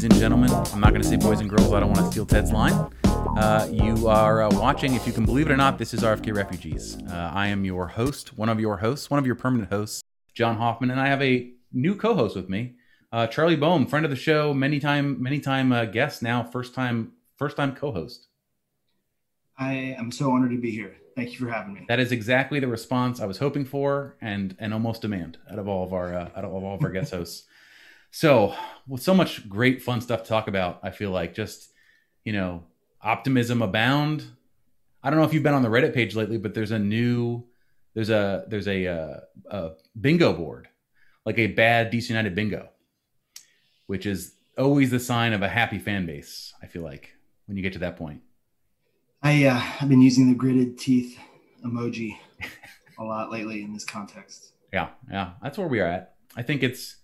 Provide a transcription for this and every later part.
ladies and gentlemen. I'm not going to say boys and girls. I don't want to steal Ted's line. Uh, you are uh, watching, if you can believe it or not, this is RFK Refugees. Uh, I am your host, one of your hosts, one of your permanent hosts, John Hoffman, and I have a new co-host with me, uh, Charlie Boehm, friend of the show, many time, many time uh, guest, now first time, first time co-host. I am so honored to be here. Thank you for having me. That is exactly the response I was hoping for, and and almost demand out of all of our uh, out of all of our guest hosts. So, with so much great fun stuff to talk about, I feel like just you know optimism abound. I don't know if you've been on the Reddit page lately, but there's a new there's a there's a, a, a bingo board, like a bad DC United bingo, which is always the sign of a happy fan base. I feel like when you get to that point. I uh, I've been using the gritted teeth emoji a lot lately in this context. Yeah, yeah, that's where we are at. I think it's.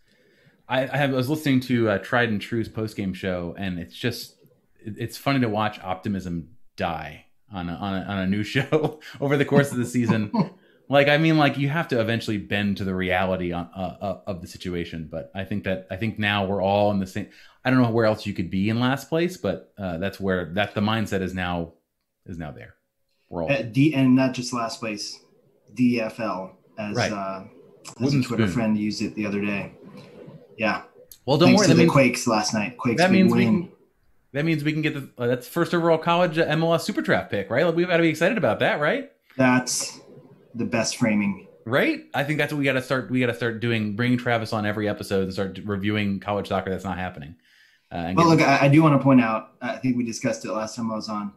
I, I, have, I was listening to uh, Tried and True's post game show, and it's just it's funny to watch optimism die on a, on a, on a new show over the course of the season. like I mean, like you have to eventually bend to the reality on, uh, uh, of the situation. But I think that I think now we're all in the same. I don't know where else you could be in last place, but uh, that's where that the mindset is now is now there. We're all D and not just last place, DFL as right. uh, as a Twitter spoon. friend used it the other day. Yeah. Well, don't Thanks worry. To the means, Quakes last night. Quakes. That means win. we can. That means we can get the uh, that's first overall college uh, MLS Super Draft pick, right? Like, we've got to be excited about that, right? That's the best framing right i think that's what we got to start we got to start doing Bring travis on every episode and start reviewing college soccer that's not happening uh, well look I, I, do want to point out i think we discussed it last time i was on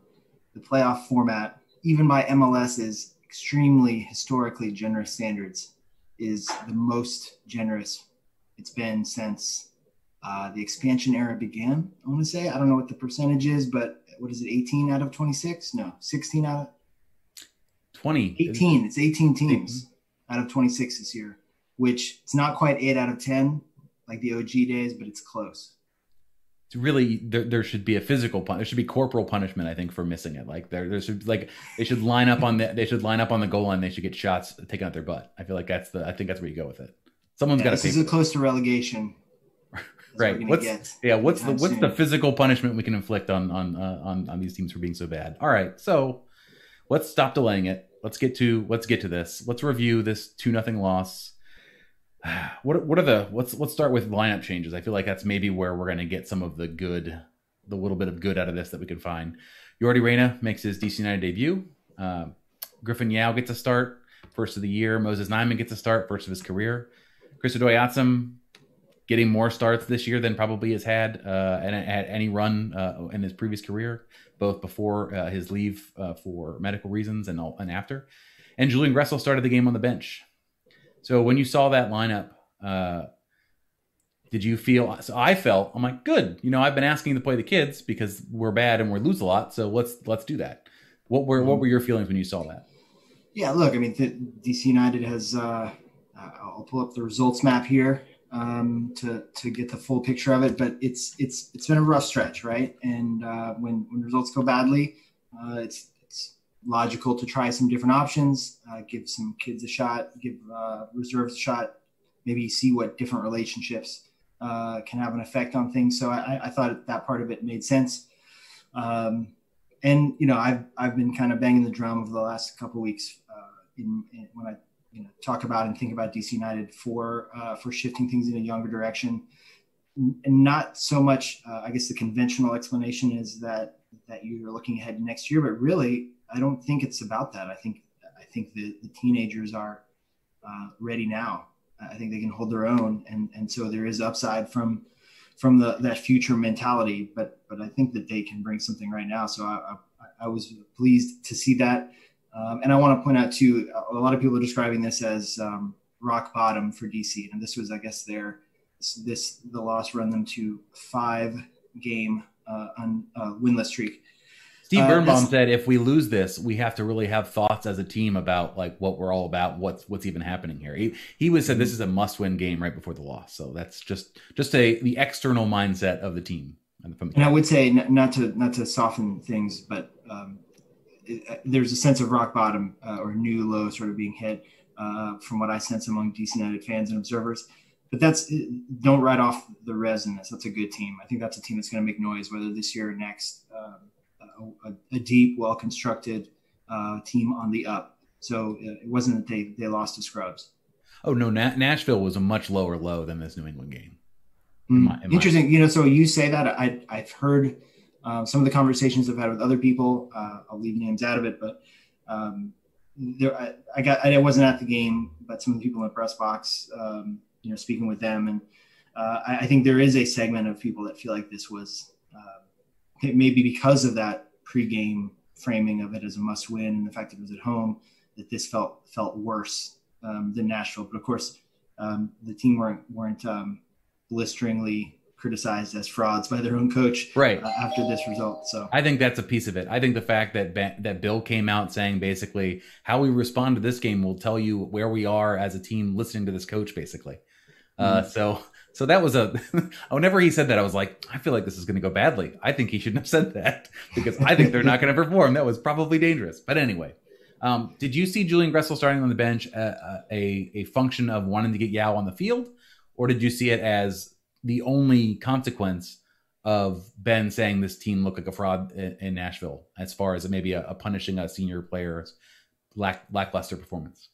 the playoff format even by mls's extremely historically generous standards is the most generous it's been since uh, the expansion era began i want to say i don't know what the percentage is but what is it 18 out of 26 no 16 out of 20. 18. It's 18 teams 18. out of 26 this year, which it's not quite eight out of 10 like the OG days, but it's close. It's really there, there should be a physical pun. There should be corporal punishment, I think, for missing it. Like there, there should like they should line up on the they should line up on the goal line. They should get shots taken out their butt. I feel like that's the I think that's where you go with it. Someone's yeah, got to. This is close to relegation. right. What's yeah? What's the what's soon. the physical punishment we can inflict on on uh, on on these teams for being so bad? All right, so let's stop delaying it let's get to let's get to this. Let's review this two nothing loss. What what are the let's let's start with lineup changes. I feel like that's maybe where we're going to get some of the good, the little bit of good out of this that we can find. Yordy Reyna makes his DC United debut. Uh, Griffin Yow gets a start, first of the year. Moses Nyeman gets a start, first of his career. Chris Odoi getting more starts this year than probably has had uh, at, at any run uh, in his previous career both before uh, his leave uh, for medical reasons and all, and after. And Julian Gressel started the game on the bench. So when you saw that lineup, uh, did you feel? So I felt I'm like, good. You know, I've been asking to play the kids because we're bad and we lose a lot. So let's let's do that. What were what were your feelings when you saw that? Yeah, look, I mean, DC United has. Uh, I'll pull up the results map here um, to to get the full picture of it. But it's it's it's been a rough stretch, right? And uh, when when results go badly, uh, it's it's logical to try some different options, uh, give some kids a shot, give uh, reserves a shot, maybe see what different relationships uh, can have an effect on things. So I, I thought that part of it made sense. Um, and you know, I've I've been kind of banging the drum over the last couple weeks uh, in, in, when I you know talk about and think about DC United for uh, for shifting things in a younger direction, and not so much. Uh, I guess the conventional explanation is that that you're looking ahead next year, but really, I don't think it's about that. I think I think the, the teenagers are uh, ready now. I think they can hold their own, and and so there is upside from from the that future mentality. But but I think that they can bring something right now. So I, I, I was pleased to see that. Um, and I want to point out too, a lot of people are describing this as um, rock bottom for DC, and this was, I guess, their this the loss run them to five game uh, on uh, winless streak. Steve uh, Birnbaum uh, said, "If we lose this, we have to really have thoughts as a team about like what we're all about, what's what's even happening here." He he was said this is a must-win game right before the loss, so that's just just a the external mindset of the team. And I would say not to not to soften things, but um, there's a sense of rock bottom uh, or new low sort of being hit uh, from what I sense among DC United fans and observers. but that's don't write off the in this. That's a good team. I think that's a team that's going to make noise whether this year or next. Um, a, a, deep, well constructed uh, team on the up. So uh, it wasn't that they they lost to Scrubs. Oh no, Na- Nashville was a much lower low than this New England game. In my, in Interesting. My... You know, so you say that I I've heard um, some of the conversations I've had with other people. Uh, I'll leave names out of it, but um, there I, I, got I wasn't at the game, but some of the people in the press box, um, you know, speaking with them, and uh, I, I, think there is a segment of people that feel like this was uh, maybe because of that pregame framing of it as a must win and the fact that it was at home that this felt felt worse um, than Nashville. But of course, um, the team weren't weren't um, blisteringly criticized as frauds by their own coach right uh, after this result. So I think that's a piece of it. I think the fact that that Bill came out saying basically how we respond to this game will tell you where we are as a team listening to this coach basically. Uh, mm-hmm. Uh, so so that was a whenever he said that I was like I feel like this is going to go badly. I think he shouldn't have said that because I think they're not going to perform. That was probably dangerous. But anyway, um, did you see Julian Gressel starting on the bench uh, uh, a a function of wanting to get Yow on the field, or did you see it as the only consequence of Ben saying this team looked like a fraud in, in Nashville, as far as maybe a, a punishing a senior player's lack, lackluster performance?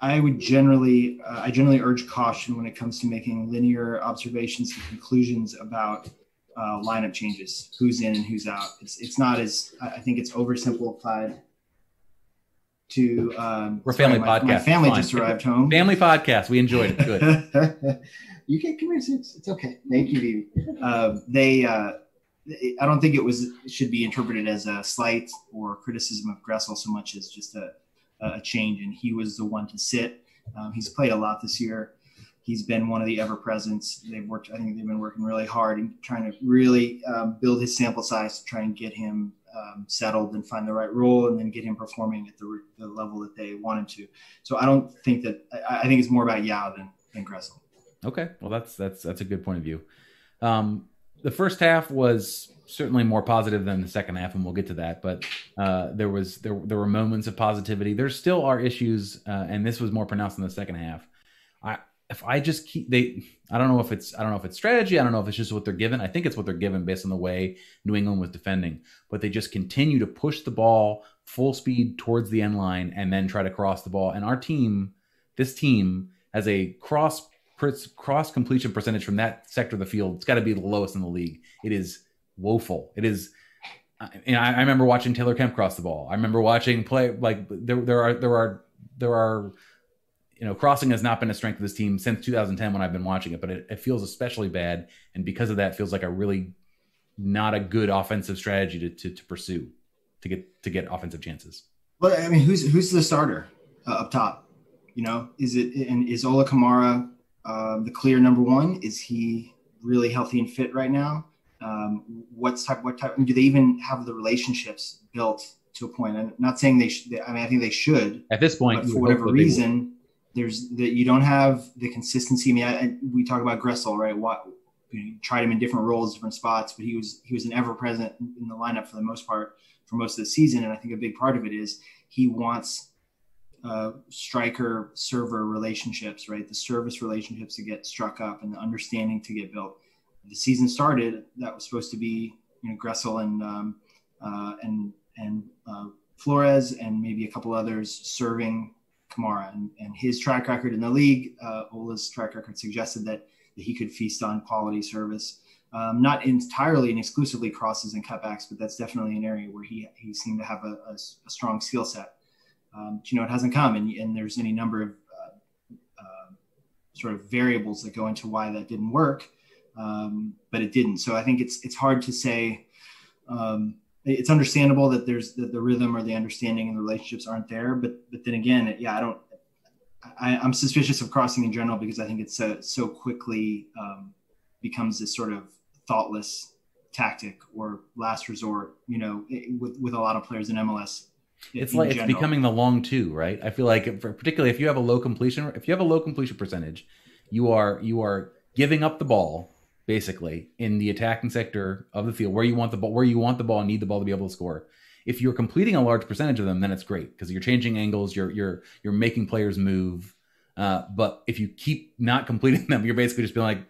I would generally, uh, I generally urge caution when it comes to making linear observations and conclusions about uh, lineup changes, who's in and who's out. It's it's not as I think it's oversimplified to um, we're family sorry, podcast. My, family just arrived home. Family podcast. We enjoyed it. Good. you can come here. It's, it's okay. Thank you, Vivi. Uh, they. Uh, I don't think it was should be interpreted as a slight or criticism of Gressel so much as just a, a change. And he was the one to sit. Um, he's played a lot this year. He's been one of the ever presents. They've worked. I think they've been working really hard and trying to really um, build his sample size to try and get him um, settled and find the right role and then get him performing at the, the, level that they wanted to. So I don't think that I, I think it's more about Yow than than Gressel. Okay, well that's that's that's a good point of view. Um, the first half was certainly more positive than the second half, and we'll get to that. But uh, there was there there were moments of positivity. There still are issues, uh, and this was more pronounced in the second half. I if I just keep they I don't know if it's I don't know if it's strategy, I don't know if it's just what they're given. I think it's what they're given based on the way New England was defending. But they just continue to push the ball full speed towards the end line and then try to cross the ball. And our team, this team has a cross cross completion percentage from that sector of the field. It's got to be the lowest in the league. It is woeful. It is and I, I remember watching Taylor Kemp cross the ball. I remember watching play like there there are there are there are you know, crossing has not been a strength of this team since 2010 when I've been watching it, but it, it, feels especially bad. And because of that, feels like a really not a good offensive strategy to, to, to pursue to get, to get offensive chances. Well, I mean, who's, who's the starter uh, up top? You know, is it, and is Ola Kamara uh, the clear number one? Is he really healthy and fit right now? Um, what's type, what type, do they even have the relationships built to a point? I'm not saying they should, I mean, I think they should at this point, for whatever reason, there's that you don't have the consistency. I mean, I, I, we talk about Gressel, right? What you, know, tried him in different roles, different spots, but he was he was an ever present in the lineup for the most part for most of the season. And I think a big part of it is he wants uh, striker server relationships, right? The service relationships to get struck up and the understanding to get built. The season started that was supposed to be you know Gressel and um, uh, and and uh, Flores and maybe a couple others serving Kamara and, and his track record in the league. Uh, Ola's track record suggested that, that he could feast on quality service. Um, not entirely and exclusively crosses and cutbacks, but that's definitely an area where he, he seemed to have a, a, a strong skill set. Um, you know, it hasn't come, and, and there's any number of uh, uh, sort of variables that go into why that didn't work, um, but it didn't. So I think it's it's hard to say. Um, it's understandable that there's that the rhythm or the understanding and the relationships aren't there. But but then again, yeah, I don't. I, am suspicious of crossing in general because I think it's so, so quickly um, becomes this sort of thoughtless tactic or last resort. You know, with with a lot of players in MLS. It's like general. it's becoming the long two, right? I feel like, particularly if you have a low completion, if you have a low completion percentage, you are you are giving up the ball basically in the attacking sector of the field where you want the ball where you want the ball and need the ball to be able to score if you're completing a large percentage of them then it's great because you're changing angles you're you're you're making players move Uh, but if you keep not completing them, you're basically just being like,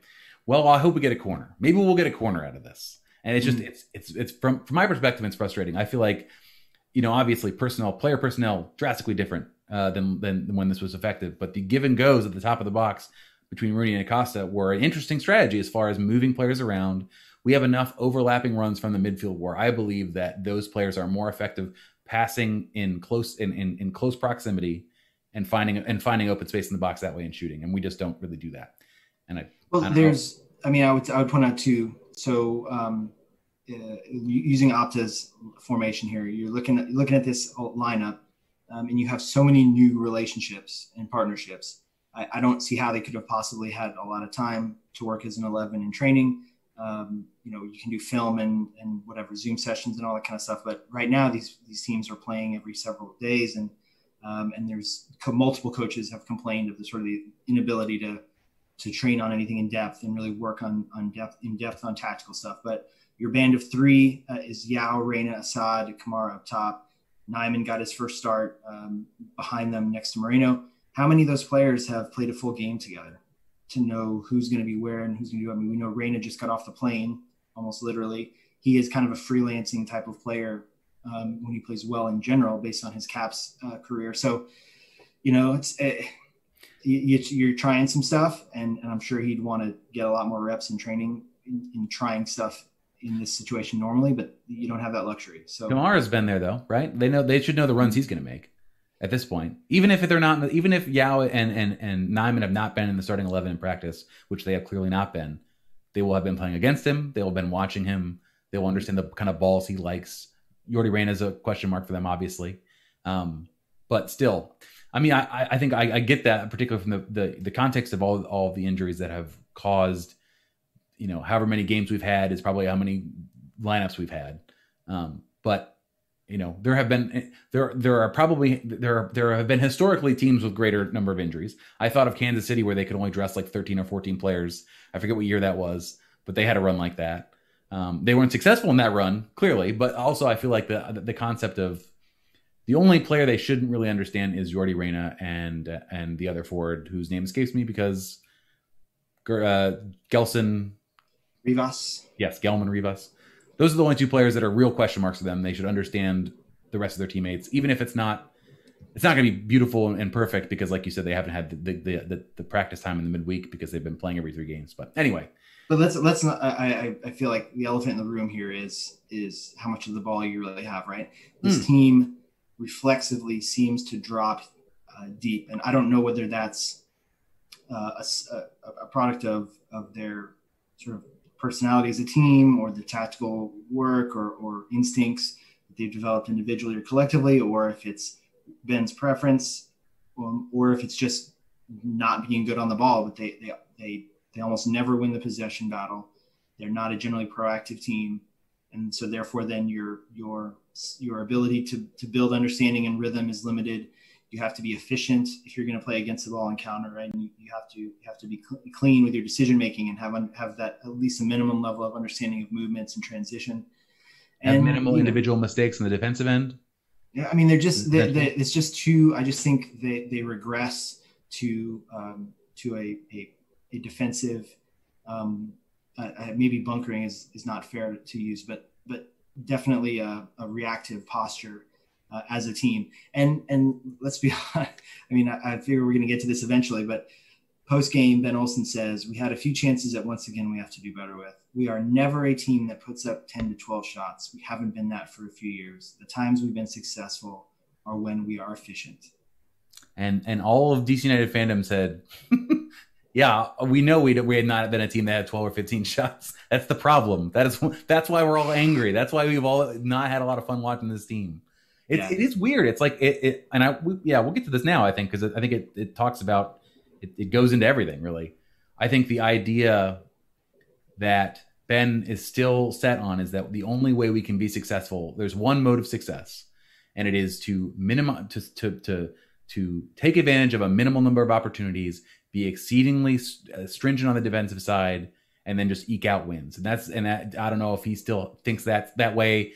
well, I hope we get a corner. Maybe we'll get a corner out of this. And it's just, mm-hmm. it's, it's, it's from, from my perspective, it's frustrating. I feel like, you know, obviously personnel, player personnel, drastically different uh, than, than when this was effective. But the give and goes at the top of the box between Rooney and Acosta were an interesting strategy as far as moving players around. We have enough overlapping runs from the midfield where I believe that those players are more effective passing in close in, in, in close proximity and finding and finding open space in the box that way and shooting. And we just don't really do that. And I well, I there's know. I mean I would I would point out too. So um, uh, using Opta's formation here, you're looking at looking at this lineup, um, and you have so many new relationships and partnerships. I, I, don't see how they could have possibly had a lot of time to work as an 11 in training. Um, you know, you can do film and, and whatever Zoom sessions and all that kind of stuff. But right now, these these teams are playing every several days, and um, and there's co- multiple coaches have complained of the sort of the inability to to train on anything in depth and really work on on depth in depth on tactical stuff. But your band of three uh, is Yow, Reyna, Asad, Kamara up top. Nyeman got his first start um, behind them next to Moreno. How many of those players have played a full game together to know who's going to be where and who's going to do? I mean, we know Reyna just got off the plane, almost literally. He is kind of a freelancing type of player um, when he plays well in general, based on his caps uh, career. So, you know, it's. It, eh, you, are trying some stuff, and, and, I'm sure he'd want to get a lot more reps in training in, in trying stuff in this situation normally, but you don't have that luxury. So Kamara's been there though, right? They know they should know the runs he's going to make at this point. Even if they're not, even if Yow and and and Nyeman have not been in the starting eleven in practice, which they have clearly not been, they will have been playing against him. They will have been watching him. They will understand the kind of balls he likes. Yordy Reyna is a question mark for them, obviously, um, but still. I mean, I, I think I, I get that, particularly from the, the, the context of all all the injuries that have caused you know, however many games we've had is probably how many lineups we've had. Um, but you know, there have been there there are probably there there have been historically teams with greater number of injuries. I thought of Kansas City where they could only dress like 13 or 14 players. I forget what year that was, but they had a run like that. Um, they weren't successful in that run, clearly, but also I feel like the the concept of the only player they shouldn't really understand is Yordy Reyna and and the other forward whose name escapes me because uh, Gelson Rivas. Yes, Gelmin Rivas. Those are the only two players that are real question marks for them. They should understand the rest of their teammates, even if it's not it's not going to be beautiful and perfect because, like you said, they haven't had the the, the, the practice time in the midweek because they've been playing every three games. But anyway, but let's let's not. I I feel like the elephant in the room here is is how much of the ball you really have. Right, this mm. team reflexively seems to drop uh, deep, and I don't know whether that's uh, a, a, product of of their sort of personality as a team or the tactical work or, or instincts that they've developed individually or collectively, or if it's Ben's preference, um, or if it's just not being good on the ball, but they, they, they, they almost never win the possession battle. They're not a generally proactive team. And so therefore then your, your, your ability to, to build understanding and rhythm is limited you have to be efficient if you're going to play against the ball and counter, right? And you, you have to you have to be cl- clean with your decision making and have un- have that at least a minimum level of understanding of movements and transition. And have minimal know, individual mistakes in the defensive end. Yeah, I mean they're just they, they, it's just too. I just think they they regress to um, to a, a a defensive. Um, uh, maybe bunkering is is not fair to use, but but definitely a, a reactive posture uh, as a team. And and let's be honest, I mean, I, I figure we're going to get to this eventually, but post game, Ben Olsen says we had a few chances that once again we have to do better with. We are never a team that puts up 10 to 12 shots. We haven't been that for a few years. The times we've been successful are when we are efficient. And and all of DC United fandom said, yeah, we know we we had not been a team that had 12 or 15 shots. That's the problem. That is that's why we're all angry. That's why we've all not had a lot of fun watching this team. It, yeah. it is weird. It's like it, it and I we, yeah we'll get to this now I think because I think it, it talks about it, it goes into everything really. I think the idea that Ben is still set on is that the only way we can be successful there's one mode of success and it is to minimize to to to to take advantage of a minimal number of opportunities, be exceedingly uh, stringent on the defensive side, and then just eke out wins. And that's and that, I don't know if he still thinks that that way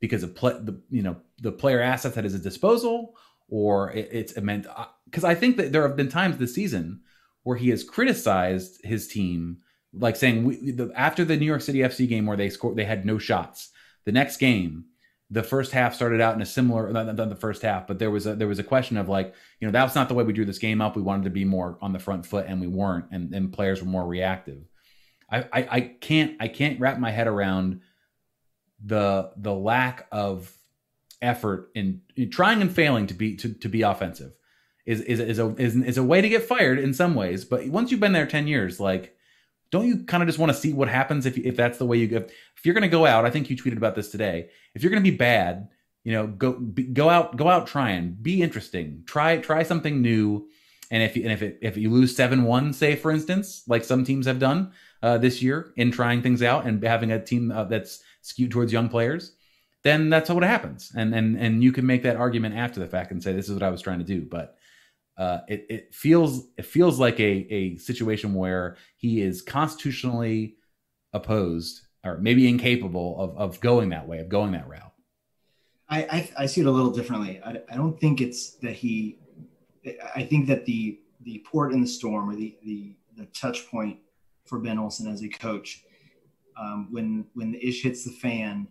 because of the you know the player assets at his disposal, or it, it's meant. Uh, because I think that there have been times this season where he has criticized his team, like saying we, the, after the New York City FC game where they scored, they had no shots. The next game, the first half started out in a similar not, not the first half, but there was a there was a question of like, you know, that's not the way we drew this game up. We wanted to be more on the front foot, and we weren't, and, and players were more reactive. I, I, I can't I can't wrap my head around the the lack of effort in, in trying and failing to be to, to be offensive is is is a is, is a way to get fired in some ways. But once you've been there ten years, like, don't you kind of just want to see what happens if if that's the way you go? If you're going to go out, I think you tweeted about this today. If you're going to be bad, you know, go be, go out go out trying, be interesting, try try something new. And if you, and if it, if you lose seven one, say for instance, like some teams have done uh, this year in trying things out and having a team uh, that's skewed towards young players, then that's what happens. And and and you can make that argument after the fact and say this is what I was trying to do. But uh, it, it feels it feels like a, a situation where he is constitutionally opposed or maybe incapable of, of going that way of going that route I, I, I see it a little differently I, I don't think it's that he i think that the the port in the storm or the the, the touch point for ben olsen as a coach um, when when the ish hits the fan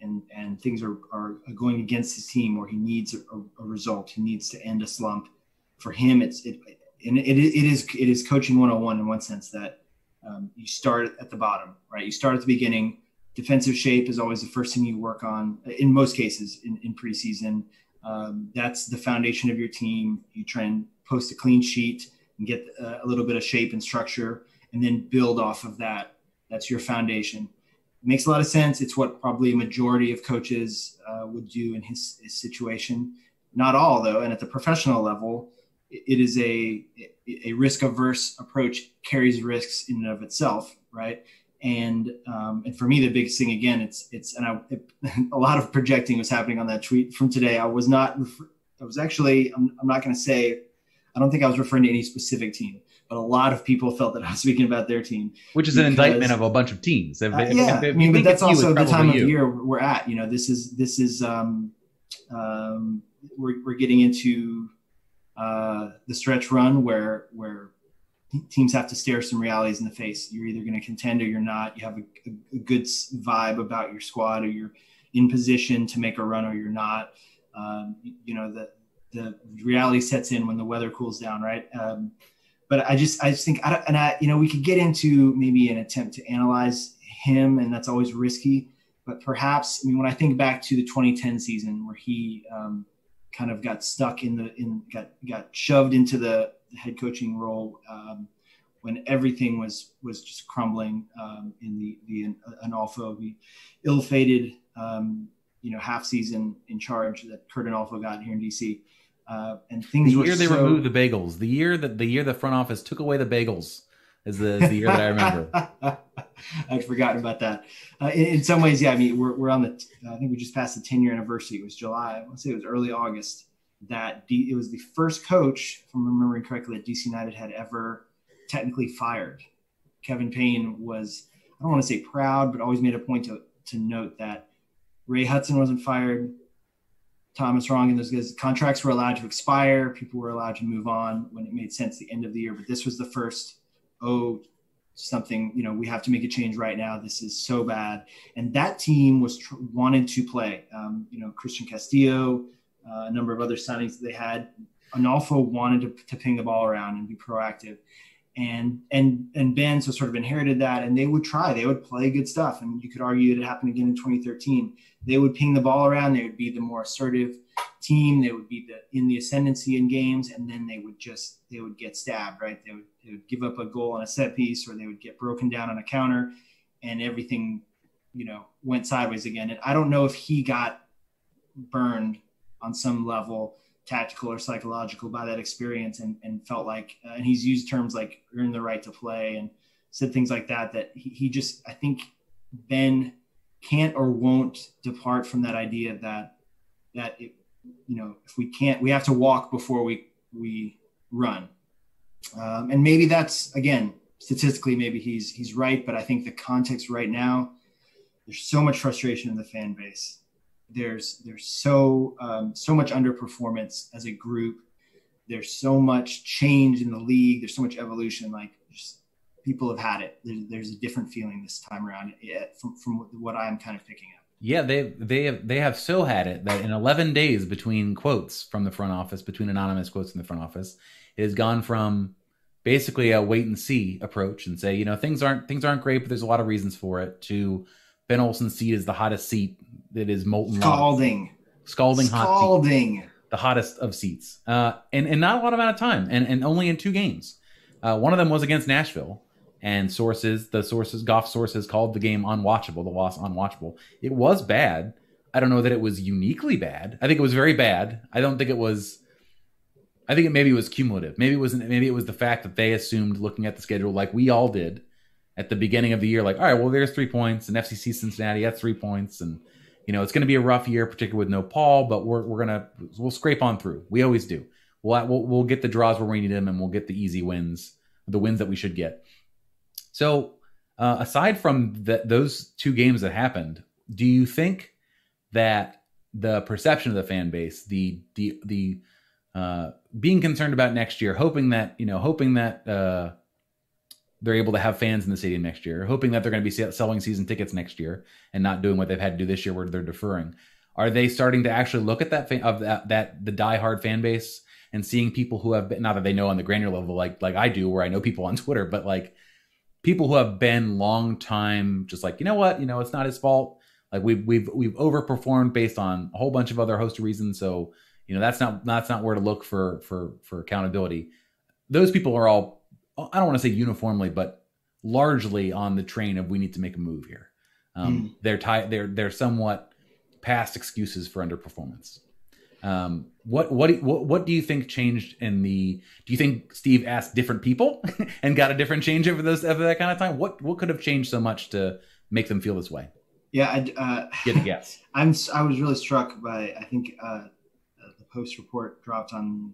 and and things are, are going against his team or he needs a, a result he needs to end a slump for him, it's it, and it, it is it is coaching 101 in one sense that um, you start at the bottom, right? You start at the beginning. Defensive shape is always the first thing you work on in most cases in, in preseason. Um, that's the foundation of your team. You try and post a clean sheet and get a little bit of shape and structure, and then build off of that. That's your foundation. It makes a lot of sense. It's what probably a majority of coaches uh, would do in his, his situation. Not all, though. And at the professional level, it is a a risk averse approach carries risks in and of itself, right? And um, and for me, the biggest thing again, it's it's and I, it, a lot of projecting was happening on that tweet from today. I was not, I was actually, I'm, I'm not going to say, I don't think I was referring to any specific team, but a lot of people felt that I was speaking about their team, which is because, an indictment of a bunch of teams. If, uh, if, yeah, if, I mean, but that's also the time you. of year we're at. You know, this is this is um, um, we're we're getting into uh, the stretch run where where teams have to stare some realities in the face. You're either going to contend or you're not. You have a, a, a, good vibe about your squad, or you're in position to make a run, or you're not. Um, you know the the reality sets in when the weather cools down, right? Um, but I just I just think I and I you know we could get into maybe an attempt to analyze him, and that's always risky. But perhaps I mean when I think back to the 2010 season where he um, kind of got stuck in the in got got shoved into the, head coaching role um, when everything was was just crumbling um, in the the Onalfo the ill-fated um, you know half season in charge that Curt Onalfo got here in DC. Uh, and things the year they so... removed the bagels, the year that the year the front office took away the bagels is the, is the year that I remember. I'd forgotten about that. Uh, in, in, some ways, yeah. I mean, we're, we're on the. I think we just passed the 10 year anniversary. It was July. Let's say it was early August. That D, it was the first coach, if I'm remembering correctly, that DC United had ever technically fired. Kevin Payne was. I don't want to say proud, but always made a point to to note that Ray Hudson wasn't fired. Thomas Rongen and those contracts were allowed to expire. People were allowed to move on when it made sense the end of the year. But this was the first, oh, something you know we have to make a change right now. This is so bad. And that team was tr- wanted to play. Um, you know christian castillo uh, a number of other signings that they had. Onalfo wanted to, to ping the ball around and be proactive. And and and Ben so sort of inherited that, and they would try, they would play good stuff, and you could argue that it happened again in 2013. They would ping the ball around, they would be the more assertive team, they would be the in the ascendancy in games, and then they would just they would get stabbed, right? They would, they would give up a goal on a set piece, or they would get broken down on a counter, and everything, you know, went sideways again. And I don't know if he got burned on some level tactical or psychological by that experience and, and felt like uh, and he's used terms like earn the right to play and said things like that that he, he just i think ben can't or won't depart from that idea that that it, you know if we can't we have to walk before we we run um, and maybe that's again statistically maybe he's he's right but i think the context right now there's so much frustration in the fan base there's there's so um, so much underperformance as a group there's so much change in the league. There's so much evolution. Like just, people have had it. There's, there's, a different feeling this time around from, from what I'm kind of picking up. Yeah, they they have they have so had it that in 11 days between quotes from the front office, between anonymous quotes in the front office, it has gone from basically a wait and see approach and say, you know, things aren't things aren't great, but there's a lot of reasons for it. To Ben Olsen's seat is the hottest seat that is molten scalding, scalding, hot, scalding, the hottest of seats, uh, and and not a lot amount of time, and and only in two games. Uh, one of them was against Nashville, and sources, the sources, Goff sources called the game unwatchable, the loss unwatchable. It was bad. I don't know that it was uniquely bad. I think it was very bad. I don't think it was I think it maybe was cumulative. Maybe it was maybe it was the fact that they assumed looking at the schedule like we all did at the beginning of the year, like, all right, well, there's three points, and FCC Cincinnati, that's three points, and you know it's going to be a rough year, particularly with no Paul, but we're we're gonna we'll scrape on through. We always do. We'll we'll, we'll get the draws where we need them, and we'll get the easy wins, the wins that we should get. So uh, aside from the, those two games that happened, do you think that the perception of the fan base, the the the uh, being concerned about next year, hoping that you know, hoping that uh, they're able to have fans in the stadium next year, hoping that they're going to be selling season tickets next year and not doing what they've had to do this year, where they're deferring. Are they starting to actually look at that fan, of that that the diehard fan base and seeing people who have been not that they know on the granular level like like I do, where I know people on Twitter, but like people who have been long time, just like you know what, you know, it's not his fault. Like we've we've we've overperformed based on a whole bunch of other host of reasons, so you know that's not that's not where to look for for for accountability those people are all i don't want to say uniformly but largely on the train of we need to make a move here um, mm. they're tied they're they're somewhat past excuses for underperformance um, what what what what do you think changed in the do you think steve asked different people and got a different change over those over that kind of time what what could have changed so much to make them feel this way yeah I, uh, get a guess i'm i was really struck by i think uh, the post report dropped on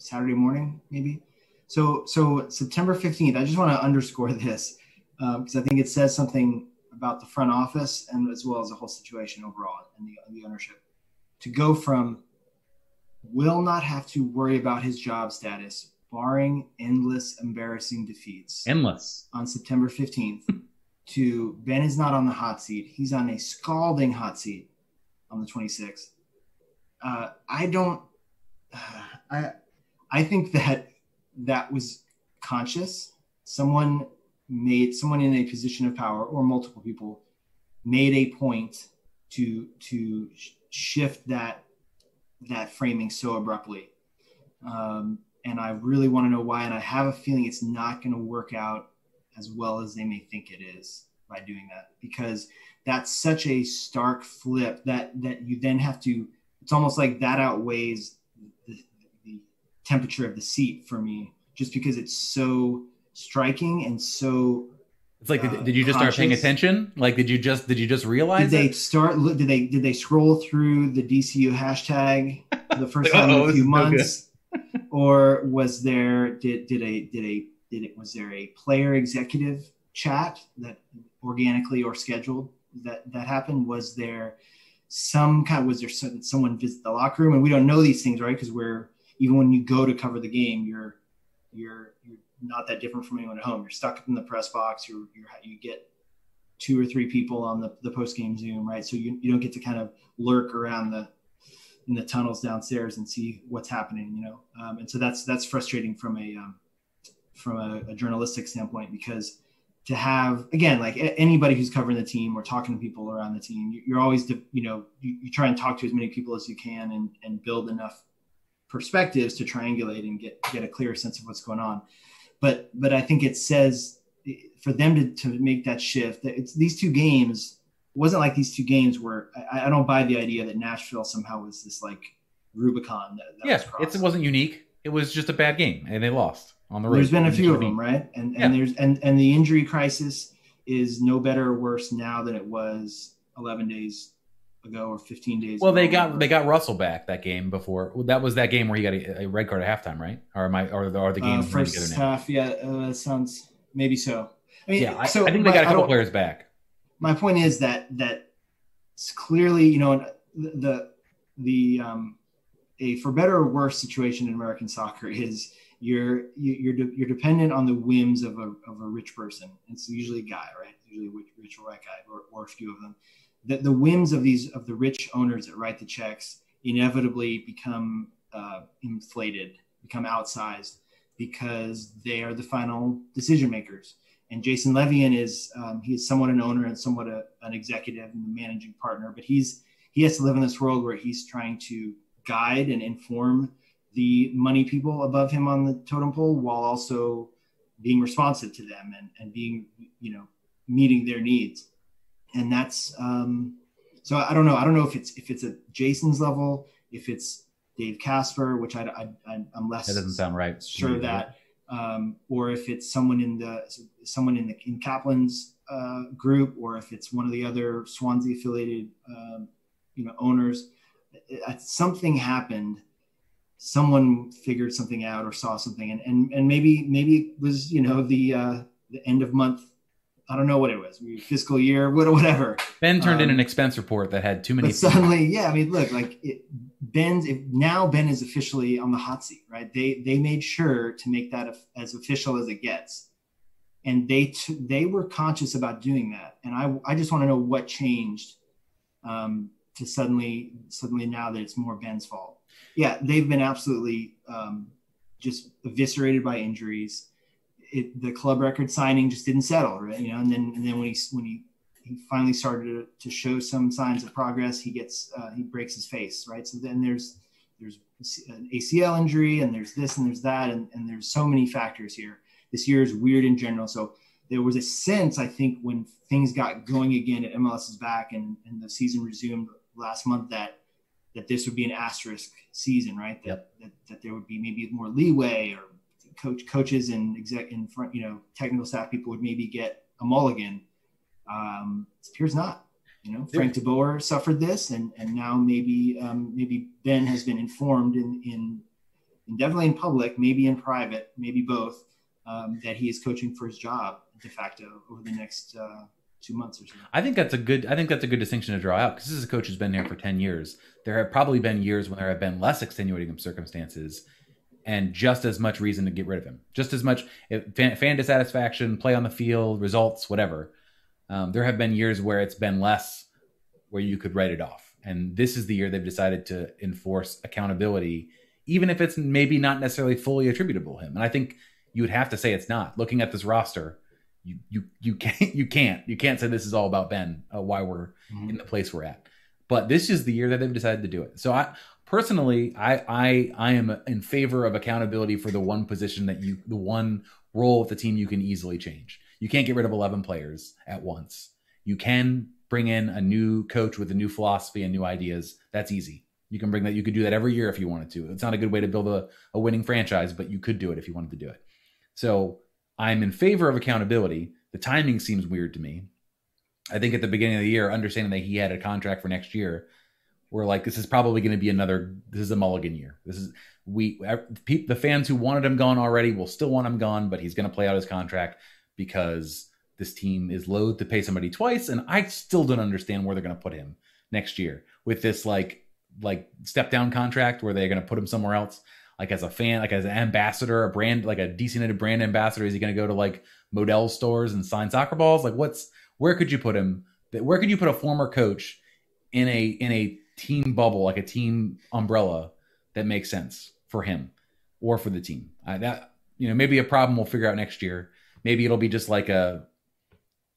Saturday morning, maybe. So, so September 15th, I just want to underscore this because um, I think it says something about the front office and as well as the whole situation overall and the, the ownership. To go from will not have to worry about his job status, barring endless embarrassing defeats. Endless. On September 15th, to Ben is not on the hot seat. He's on a scalding hot seat on the 26th uh, I don't. Uh, I I think that that was conscious. Someone made someone in a position of power, or multiple people, made a point to to shift that that framing so abruptly. Um, and I really want to know why. And I have a feeling it's not going to work out as well as they may think it is by doing that, because that's such a stark flip that that you then have to it's almost like that outweighs the, the temperature of the seat for me, just because it's so striking and so it's like, did, did you just conscious. start paying attention? Like, did you just did you just realize? Did they it? start? Did they did they scroll through the DCU hashtag the first time in a oh, few months, or was there did did a did a did it was there a player executive chat that organically or scheduled that that happened? Was there some kind of was there some, someone visit the locker room and we don't know these things right because we're even when you go to cover the game you're you're you're not that different from anyone at home. You're stuck in the press box. You're, you're you get two or three people on the, the post game zoom right? So you, you don't get to kind of lurk around the in the tunnels downstairs and see what's happening you know? Um, and so that's that's frustrating from a um, from a, a journalistic standpoint because to have again like anybody who's covering the team or talking to people around the team you're always you know you, you, try and talk to as many people as you can and, and build enough perspectives to triangulate and get get a clear sense of what's going on but but i think it says for them to, to make that shift it's these two games wasn't like these two games where I, I don't buy the idea that nashville somehow was this like rubicon that, that yeah was it wasn't unique it was just a bad game and they lost on the road. There's been a few of them, right? And and yeah. there's and and the injury crisis is no better or worse now than it was 11 days ago or 15 days. Well, they got they got Russell back that game before. That was that game where he got a, a red card at halftime, right? Or am I or, or the game uh, first half? Yeah, uh, sounds maybe so. I mean, yeah, so I, I think they got a couple players back. My point is that that it's clearly, you know, the the um, a for better or worse situation in American soccer is you're you're de- you're dependent on the whims of a, of a rich person. It's usually a guy, right? It's usually a rich or white guy, or, or a few of them. The, the whims of these of the rich owners that write the checks inevitably become uh, inflated, become outsized because they are the final decision makers. And Jason Levien is um, he is somewhat an owner and somewhat a, an executive and the managing partner, but he's he has to live in this world where he's trying to guide and inform the money people above him on the totem pole while also being responsive to them and, and being you know meeting their needs and that's um, so i don't know. I don't know if it's if it's at jason's level if it's dave kasper which i, I i'm less that doesn't sound right. sure of that. Um, or if it's someone in the someone in the in kaplan's uh, group or if it's one of the other swansea affiliated um, you know owners. Something happened. Someone figured something out or saw something. And and, and maybe maybe it was you know the uh the end of month I don't know what it was, fiscal year, whatever. Ben turned um, in an expense report that had too many. But suddenly, yeah, I mean, look, like it, Ben's if, now Ben is officially on the hot seat, right? They they made sure to make that as official as it gets, and they t- they were conscious about doing that. And I I just want to know what changed um, to suddenly suddenly now that it's more Ben's fault yeah, they've been absolutely um, just eviscerated by injuries. It, the club record signing just didn't settle, right? You know, and then and then when he when he he finally started to, to show some signs of progress, he gets uh, he breaks his face, right? So then there's there's an ACL injury, and there's this and there's that, and, and there's so many factors here. This year is weird in general. So there was a sense, I think, when things got going again at MLS's back and, and the season resumed last month, that that this would be an asterisk season, right? That, yep. that, that there would be maybe more leeway or coach coaches and exec in front, you know, technical staff people would maybe get a mulligan. Um, it appears not. You know, Frank De Boer suffered this, and and now maybe um, maybe Ben has been informed in in, in definitely in public, maybe in private, maybe both, um, that he is coaching for his job de facto over the next uh, two months or so. I think that's a good. I think that's a good distinction to draw out because this is a coach who's been there for ten years. There have probably been years when there have been less extenuating circumstances, and just as much reason to get rid of him. Just as much fan, fan dissatisfaction, play on the field, results, whatever. Um, there have been years where it's been less, where you could write it off. And this is the year they've decided to enforce accountability, even if it's maybe not necessarily fully attributable to him. And I think you would have to say it's not. Looking at this roster, you you you can't you can't you can't say this is all about Ben uh, why we're mm-hmm. in the place we're at. But this is the year that they've decided to do it. So I personally I I I am in favor of accountability for the one position that you the one role of the team you can easily change. You can't get rid of 11 players at once. You can bring in a new coach with a new philosophy and new ideas. That's easy. You can bring that. You could do that every year if you wanted to. It's not a good way to build a, a winning franchise, but you could do it if you wanted to do it. So I'm in favor of accountability. The timing seems weird to me. I think at the beginning of the year, understanding that he had a contract for next year, we're like, this is probably going to be another. This is a mulligan year. This is we the fans who wanted him gone already will still want him gone, but he's going to play out his contract because this team is loath to pay somebody twice, and I still don't understand where they're going to put him next year with this like like step down contract where they're going to put him somewhere else like as a fan, like as an ambassador, a brand, like a DC United brand ambassador? Is he going to go to like Modell stores and sign soccer balls? Like, what's where could you put him? Where could you put a former coach in a in a team bubble, like a team umbrella that makes sense for him or for the team? Uh, that you know, maybe a problem we'll figure out next year. Maybe it'll be just like a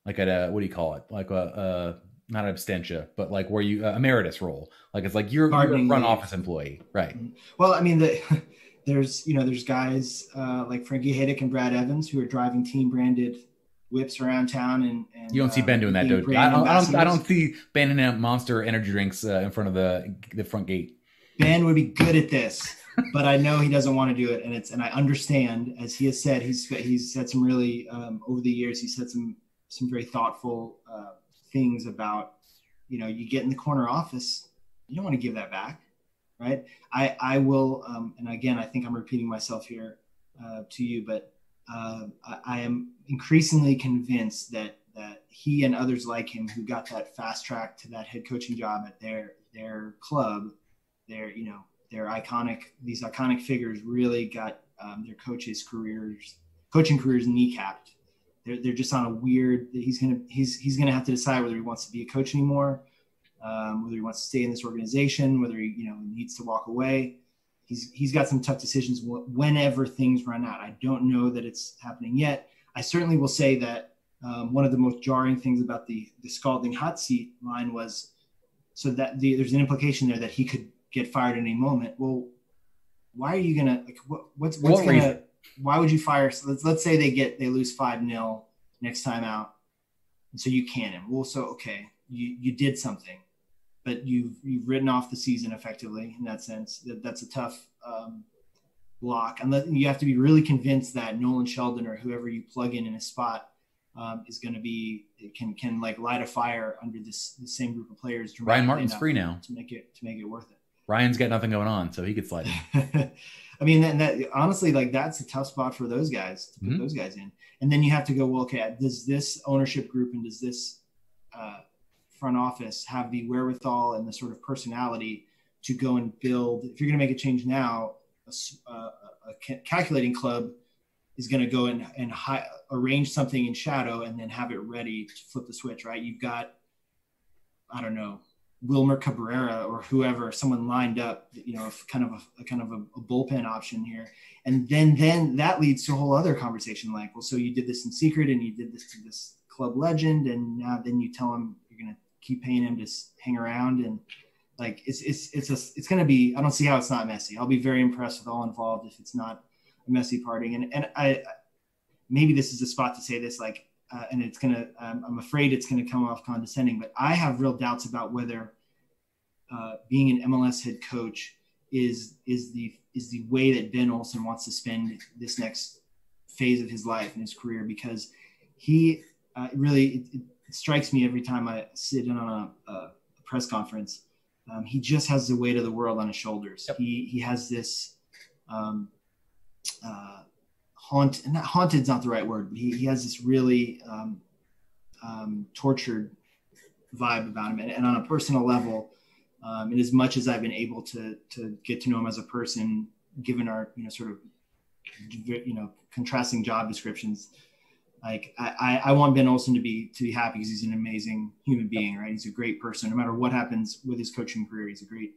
like a what do you call it? Like a, a not an abstentia, but like where you uh, emeritus role. Like it's like you're, you're a front office employee, right? Well, I mean, the, there's you know there's guys uh, like Frankie Hejduk and Brad Evans who are driving team branded whips around town, and, and you don't see Ben doing that, dude. I don't, I don't, I don't see Ben and out Monster energy drinks uh, in front of the the front gate. Ben would be good at this, but I know he doesn't want to do it, and it's and I understand as he has said he's he's said some really um, over the years he said some some very thoughtful uh, things about you know you get in the corner office you don't want to give that back right i i will um, and again i think i'm repeating myself here uh, to you but uh, I, am increasingly convinced that that he and others like him who got that fast track to that head coaching job at their their club their you know their iconic these iconic figures really got um, their coaches' careers, coaching careers kneecapped. They're, they're just on a weird. He's gonna he's he's gonna have to decide whether he wants to be a coach anymore, um, whether he wants to stay in this organization, whether he you know needs to walk away. He's he's got some tough decisions whenever things run out. I don't know that it's happening yet. I certainly will say that um, one of the most jarring things about the the scalding hot seat line was so that the, there's an implication there that he could get fired at any moment. Well, why are you gonna like what, what's what's what gonna reason? why would you fire so let's let's say they get they lose five nil next time out and so you can him well so okay you you did something but you've you've written off the season effectively in that sense that that's a tough um, block and you have to be really convinced that Nolan Sheldon or whoever you plug in in a spot um, is going to be can can like light a fire under this the same group of players. Ryan Martin's free now to make it to make it worth it. Ryan's got nothing going on, so he could slide. I mean, that, that, honestly, like that's a tough spot for those guys to put mm-hmm. those guys in. And then you have to go, well, okay, does this ownership group and does this uh, front office have the wherewithal and the sort of personality to go and build? If you're going to make a change now, a, a, a calculating club is going to go and, and hi- arrange something in shadow and then have it ready to flip the switch, right? You've got, I don't know, Wilmer Cabrera or whoever, someone lined up, you know, kind of a, a kind of a, a, bullpen option here, and then then that leads to a whole other conversation. Like, well, so you did this in secret, and you did this to this club legend, and now then you tell him keep paying him to hang around, and like it's it's it's a it's gonna be. I don't see how it's not messy. I'll be very impressed with all involved if it's not a messy parting, and and I maybe this is a spot to say this like uh, and it's gonna um, i'm afraid it's gonna come off condescending but i have real doubts about whether uh, being an mls head coach is is the is the way that ben olsen wants to spend this next phase of his life and his career because he uh, really it, it, strikes me every time i sit in on a, a press conference. Um, he just has the weight of the world on his shoulders. Yep. he he has this um, uh, haunt not haunted's not the right word but he, he has this really um, um, tortured vibe about him. And, and, on a personal level um, and as much as i've been able to to get to know him as a person given our you know sort of you know contrasting job descriptions like I, I want Ben Olsen to be to be happy because he's an amazing human being, right? He's a great person. No matter what happens with his coaching career, he's a great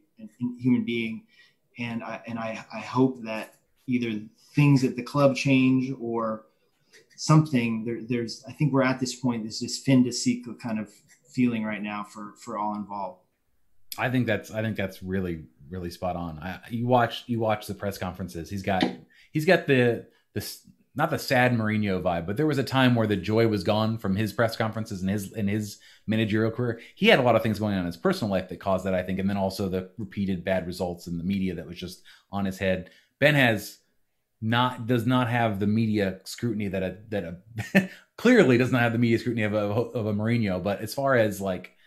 human being, and I and I, I hope that either things at the club change or something. There, there's, I think we're at this point. There's this fin de siècle kind of feeling right now for for all involved. I think that's I think that's really really spot on. I, you watch you watch the press conferences. He's got he's got the the not the sad Mourinho vibe, but there was a time where the joy was gone from his press conferences and his in his managerial career. He had a lot of things going on in his personal life that caused that, I think, and then also the repeated bad results in the media that was just on his head. Ben has not does not have the media scrutiny that a that a clearly does not have the media scrutiny of a of a Mourinho. But as far as like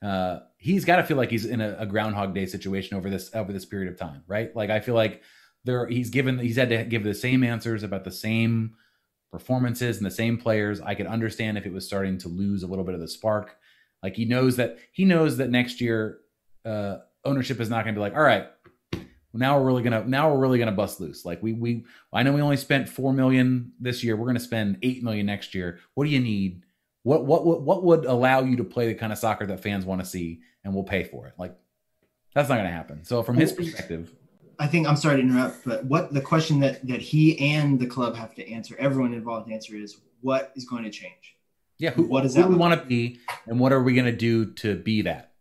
uh, he's got to feel like he's in a, a, Groundhog Day situation over this over this period of time, right? Like I feel like there he's given he's had to give the same answers about the same performances and the same players. I could understand if it was starting to lose a little bit of the spark. Like he knows that he knows that next year uh, ownership is not going to be like, all right, now we're really gonna now we're really gonna bust loose. Like we we I know we only spent four million this year. We're gonna spend eight million next year. What do you need? What what what what would allow you to play the kind of soccer that fans want to see, and we'll pay for it? Like that's not gonna happen. So from his perspective, I think I'm sorry to interrupt, but what the question that that he and the club have to answer, everyone involved answer is what is going to change. Yeah, who, what is that? Who we want to be, and what are we going to do to be that?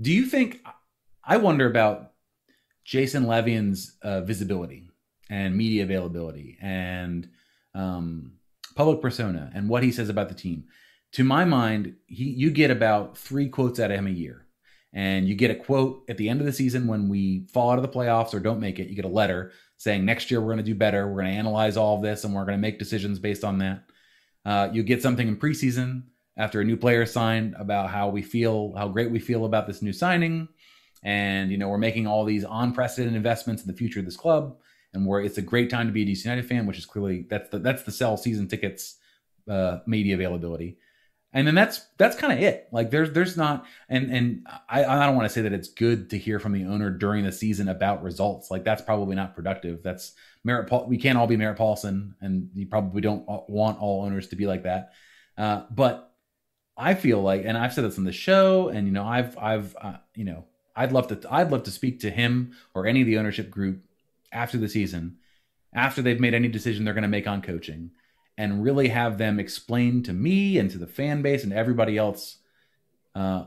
Do you think? I wonder about Jason Levien's uh, visibility and media availability and um, public persona and what he says about the team. To my mind, he you get about three quotes out of him a year. And you get a quote at the end of the season when we fall out of the playoffs or don't make it. You get a letter saying next year we're going to do better. We're going to analyze all of this and we're going to make decisions based on that. Uh, you get something in preseason after a new player signed about how we feel, how great we feel about this new signing and you know we're making all these unprecedented investments in the future of this club and where it's a great time to be a DC United fan, which is clearly that's the that's the sell season tickets uh, media availability. And then that's that's kind of it. Like there's there's not and and I I don't want to say that it's good to hear from the owner during the season about results. Like that's probably not productive. That's Merritt Paul. We can't all be Merritt Paulson, and you probably don't want all owners to be like that. Uh, but I feel like, and I've said this on the show, and you know, I've I've uh, you know, I'd love to I'd love to speak to him or any of the ownership group after the season, after they've made any decision they're going to make on coaching and really have them explain to me and to the fan base and everybody else uh,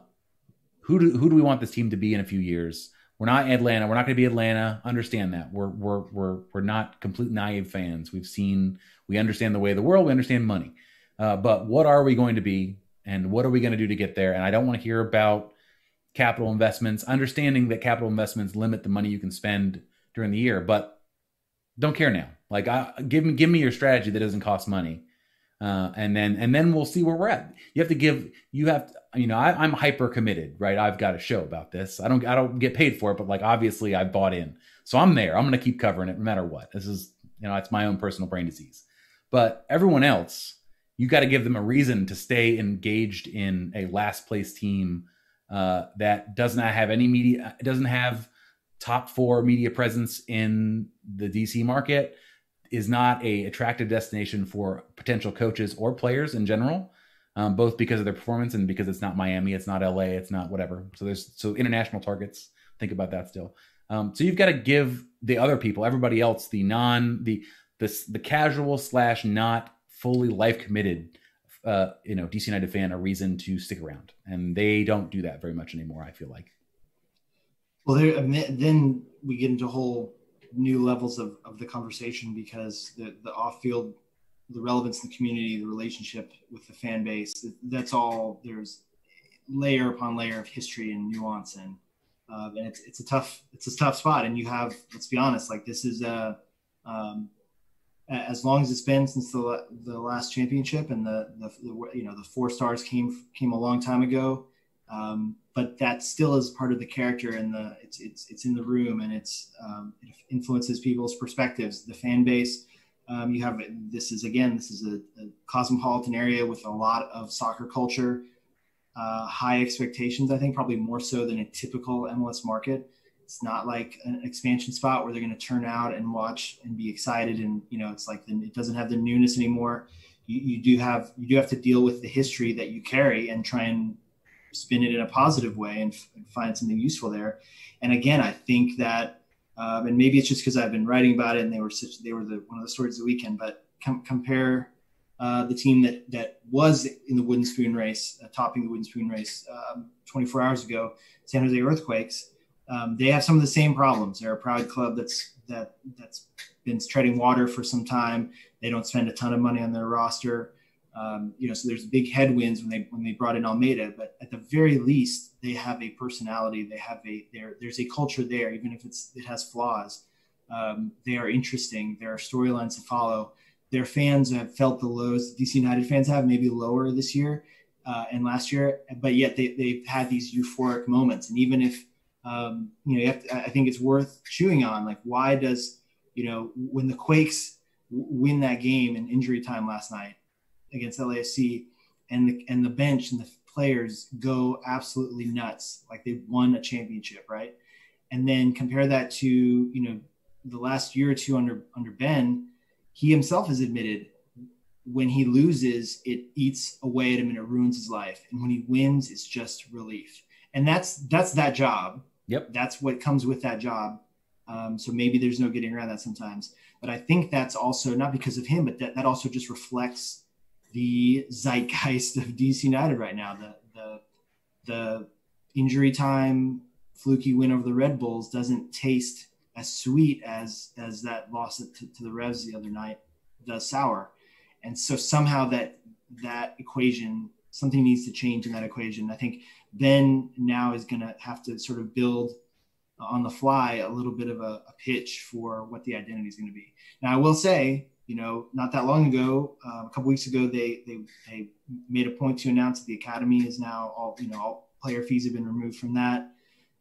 who do who do we want this team to be in a few years. We're not Atlanta. We're not going to be Atlanta. Understand that. We're we're we're we're not complete naive fans. We've seen we understand the way of the world. We understand money. Uh, but what are we going to be, and what are we going to do to get there? And I don't want to hear about capital investments. Understanding that capital investments limit the money you can spend during the year, but don't care now. Like, I, give me give me your strategy that doesn't cost money, uh, and then and then we'll see where we're at. You have to give. You have to, you know I, am hyper committed, right? I've got a show about this. I don't I don't get paid for it, but like obviously I bought in, so I'm there. I'm to keep covering it no matter what. This is you know it's my own personal brain disease, but everyone else, you got to give them a reason to stay engaged in a last place team uh, that does not have any media, doesn't have top four media presence in the DC market is not a attractive destination for potential coaches or players in general, um, both because of their performance and because it's not Miami, it's not LA, it's not whatever. So there's so international targets. Think about that still. Um, so you've got to give the other people, everybody else, the non the the the casual slash not fully life committed, uh, you know, DC United fan a reason to stick around, and they don't do that very much anymore. I feel like. Well, there, then we get into whole new levels of, of the conversation because the, the off field, the relevance in the community, the relationship with the fan base, that's all there's layer upon layer of history and nuance. And, uh, and it's, it's a tough, it's a tough spot. And you have, let's be honest, like this is a, um, as long as it's been since the, the last championship and the, the, the, you know, the four stars came, came a long time ago. Um, but that still is part of the character and the it's it's it's in the room and it's um, it influences people's perspectives. The fan base. Um, you have this is again this is a, a, cosmopolitan area with a lot of soccer culture, uh, high expectations. I think probably more so than a typical MLS market. It's not like an expansion spot where they're going to turn out and watch and be excited and you know it's like the, it doesn't have the newness anymore. You, you do have you do have to deal with the history that you carry and try and spin it in a positive way and, f- and find something useful there. And again, I think that, um, and maybe it's just because I've been writing about it and they were such, they were the, one of the stories of the weekend, but com- compare uh, the team that, that was in the wooden spoon race, uh, topping the wooden spoon race um, 24 hours ago, San Jose Earthquakes. Um, they have some of the same problems. They're a proud club that's that that's been treading water for some time. They don't spend a ton of money on their roster. Um, you know, so there's big headwinds when they when they brought in Almeyda, but at the very least, they have a personality. They have a there. There's a culture there, even if it's it has flaws. Um, they are interesting. There are storylines to follow. Their fans have felt the lows. DC United fans have maybe lower this year uh, and last year, but yet they they've had these euphoric moments. And even if um, you know, you to, I think it's worth chewing on. Like, why does you know when the Quakes win that game in injury time last night? Against LAFC, and the and the bench and the players go absolutely nuts, like they won a championship, right? And then compare that to you know the last year or two under under Ben, he himself has admitted when he loses, it eats away at him and it ruins his life, and when he wins, it's just relief. And that's that's that job. Yep. That's what comes with that job. Um, so maybe there's no getting around that sometimes. But I think that's also not because of him, but that, that also just reflects the zeitgeist of DC United right now. The the the injury time fluky win over the Red Bulls doesn't taste as sweet as as that loss to, to the Revs the other night does sour. And so somehow that that equation something needs to change in that equation. I think Ben now is going to have to sort of build on the fly a little bit of a, a pitch for what the identity is going to be. Now I will say you know, not that long ago, uh, a couple weeks ago, they, they they made a point to announce that the academy is now all you know all player fees have been removed from that.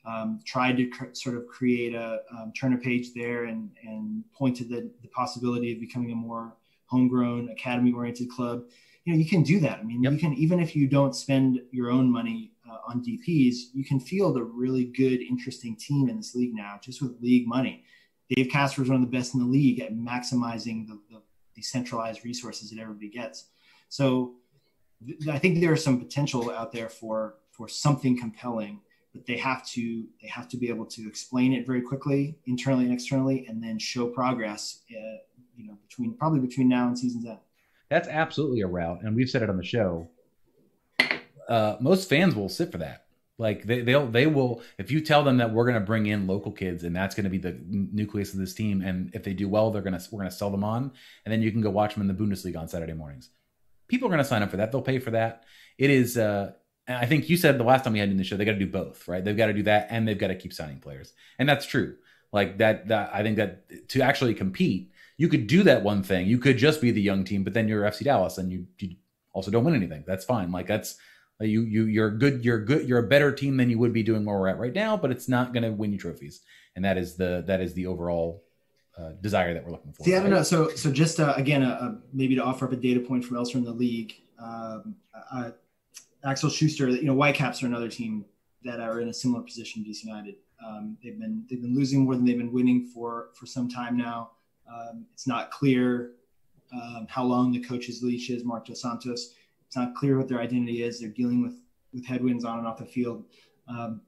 Um, tried to cr- sort of create a um, turn a page there and and pointed the, the possibility of becoming a more homegrown academy oriented club. you know you can do that. I mean, yep. you can even if you don't spend your own money uh, on DPS, you can field a really good, interesting team in this league now, just with league money. Dave Kasper is one of the best in the league at maximizing the, the decentralized resources that everybody gets. So th- I think there is some potential out there for for something compelling, but they have to they have to be able to explain it very quickly, internally and externally, and then show progress. Uh, you know, between probably between now and season's end. That's absolutely a route, and we've said it on the show. Uh, most fans will sit for that. Like they, they'll they will if you tell them that we're going to bring in local kids and that's going to be the nucleus of this team, and if they do well, they're gonna we're going to sell them on, and then you can go watch them in the Bundesliga on Saturday mornings. People are going to sign up for that. They'll pay for that. It is. Uh, and I think you said the last time we had in the show, they got to do both, right? They've got to do that, and they've got to keep signing players, and that's true. Like that, that I think that to actually compete, you could do that one thing. You could just be the young team, but then you're FC Dallas, and you, you also don't win anything. That's fine. Like that's you you you're good. You're good. You're a better team than you would be doing where we're at right now, but it's not going to win you trophies, and that is the that is the overall uh, desire that we're looking for. See. I don't know. So, so just uh, again, uh, maybe to offer up a data point from elsewhere in the league, um, uh, Axel Schuster, you know, Whitecaps are another team that are in a similar position to DC United. Um, they've been they've been losing more than they've been winning for for some time now. Um, it's not clear um, how long the coach's leash is, Marc Dos Santos. It's not clear what their identity is. They're dealing with with headwinds on and off the field. Um,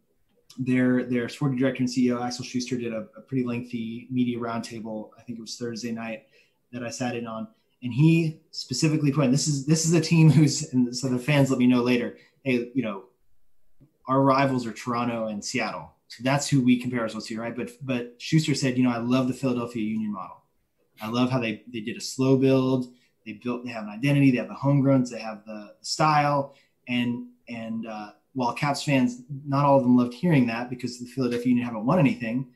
their their sporting director and CEO Axel Schuster did a, a pretty lengthy media roundtable. I think it was Thursday night that I sat in on, and he specifically put, this is this is a team who's and so the fans let me know later. Hey, you know, our rivals are Toronto and Seattle, so that's who we compare ourselves to, right? But but Schuster said, you know, I love the Philadelphia Union model. I love how they they did a slow build. They built. They have an identity. They have the homegrowns. They have the style. And and uh, while Caps fans, not all of them loved hearing that because the Philadelphia Union haven't won anything.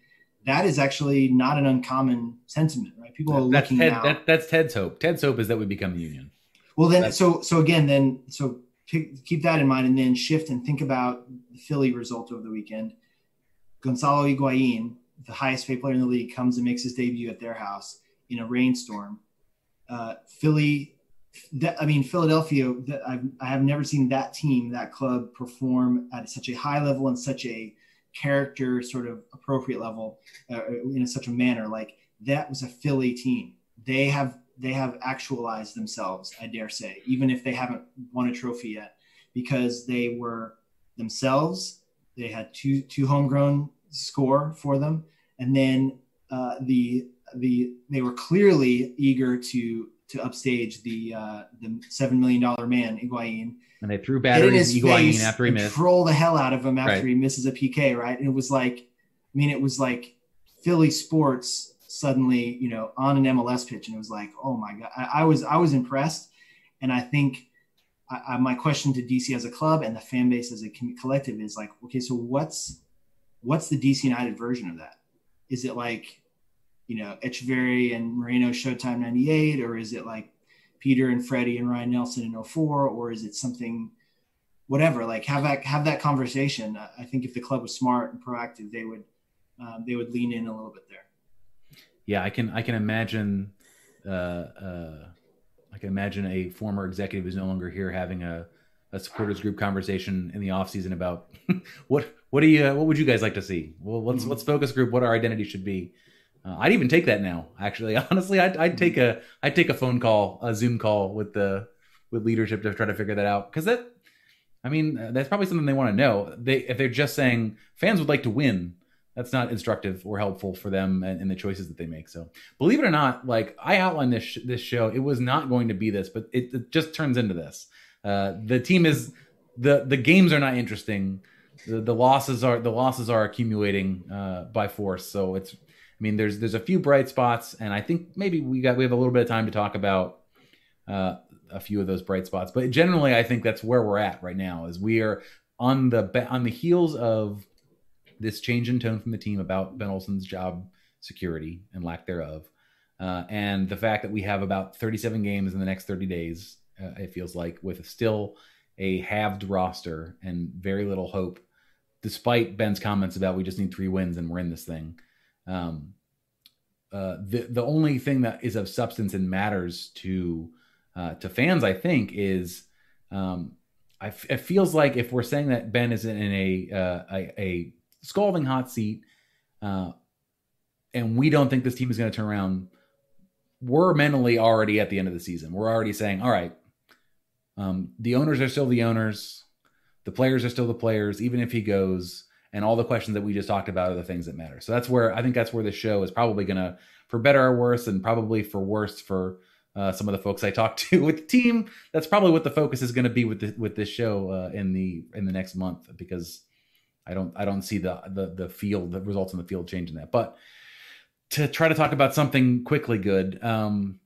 That is actually not an uncommon sentiment, right? People are that's looking Ted, now. That, that's Ted's hope. Ted's hope is that we become the Union. Well, then, that's, so so again, then so keep that in mind, and then shift and think about the Philly result over the weekend. Gonzalo Higuain, the highest paid player in the league, comes and makes his debut at their house in a rainstorm. Uh, Philly, I mean Philadelphia. I've, I have never seen that team, that club, perform at such a high level and such a character sort of appropriate level uh, in such a manner. Like that was a Philly team. They have they have actualized themselves. I dare say, even if they haven't won a trophy yet, because they were themselves. They had two two homegrown score for them, and then uh, the the they were clearly eager to to upstage the uh, the seven million dollar man Higuain. And they threw batteries in Higuain after he missed. Troll the hell out of him after right. he misses a PK, right? And it was like, I mean, it was like Philly sports suddenly, you know, on an MLS pitch, and it was like, oh my god, I, I was I was impressed, and I think. I, my question to DC as a club and the fan base as a collective is like, okay, so what's what's the DC United version of that? Is it like you know, Etcheverry and Moreno Showtime 98, or is it like Peter and Freddy and Ryan Nelsen in 04, or is it something, whatever, like have that, have that conversation. I think if the club was smart and proactive, they would, um, they would lean in a little bit there. Yeah. I can, I can imagine, uh, uh, I can imagine a former executive who's no longer here having a, a supporters group conversation in the off season about what, what do you, what would you guys like to see? Well, let's, mm-hmm. let's focus group what our identity should be uh, I'd even take that now. Actually, honestly, I'd, I'd take a I'd take a phone call, a Zoom call with the with leadership to try to figure that out. Because that, I mean, uh, that's probably something they want to know. They if they're just saying fans would like to win, that's not instructive or helpful for them and, and the choices that they make. So believe it or not, like I outlined this this show, it was not going to be this, but it, it just turns into this. Uh, the team is the the games are not interesting. The, the losses are the losses are accumulating uh, by force. So it's I mean, there's there's a few bright spots, and I think maybe we got we have a little bit of time to talk about uh, a few of those bright spots. But generally, I think that's where we're at right now. Is we are on the on the heels of this change in tone from the team about Ben Olsen's job security and lack thereof, uh, and the fact that we have about 37 games in the next 30 days. Uh, it feels like with still a halved roster and very little hope, despite Ben's comments about we just need three wins and we're in this thing. Um, uh, the the only thing that is of substance and matters to uh, to fans, I think, is um, I f- it feels like if we're saying that Ben is in a uh, a, a, scalding hot seat, uh, and we don't think this team is going to turn around, we're mentally already at the end of the season. We're already saying, all right, um, the owners are still the owners, the players are still the players, even if he goes. And all the questions that we just talked about are the things that matter. So that's where I think that's where the show is probably going to, for better or worse, and probably for worse for uh, some of the folks I talked to with the team. That's probably what the focus is going to be with the, with this show uh, in the in the next month because I don't I don't see the the the field the results in the field changing that. But to try to talk about something quickly good, um,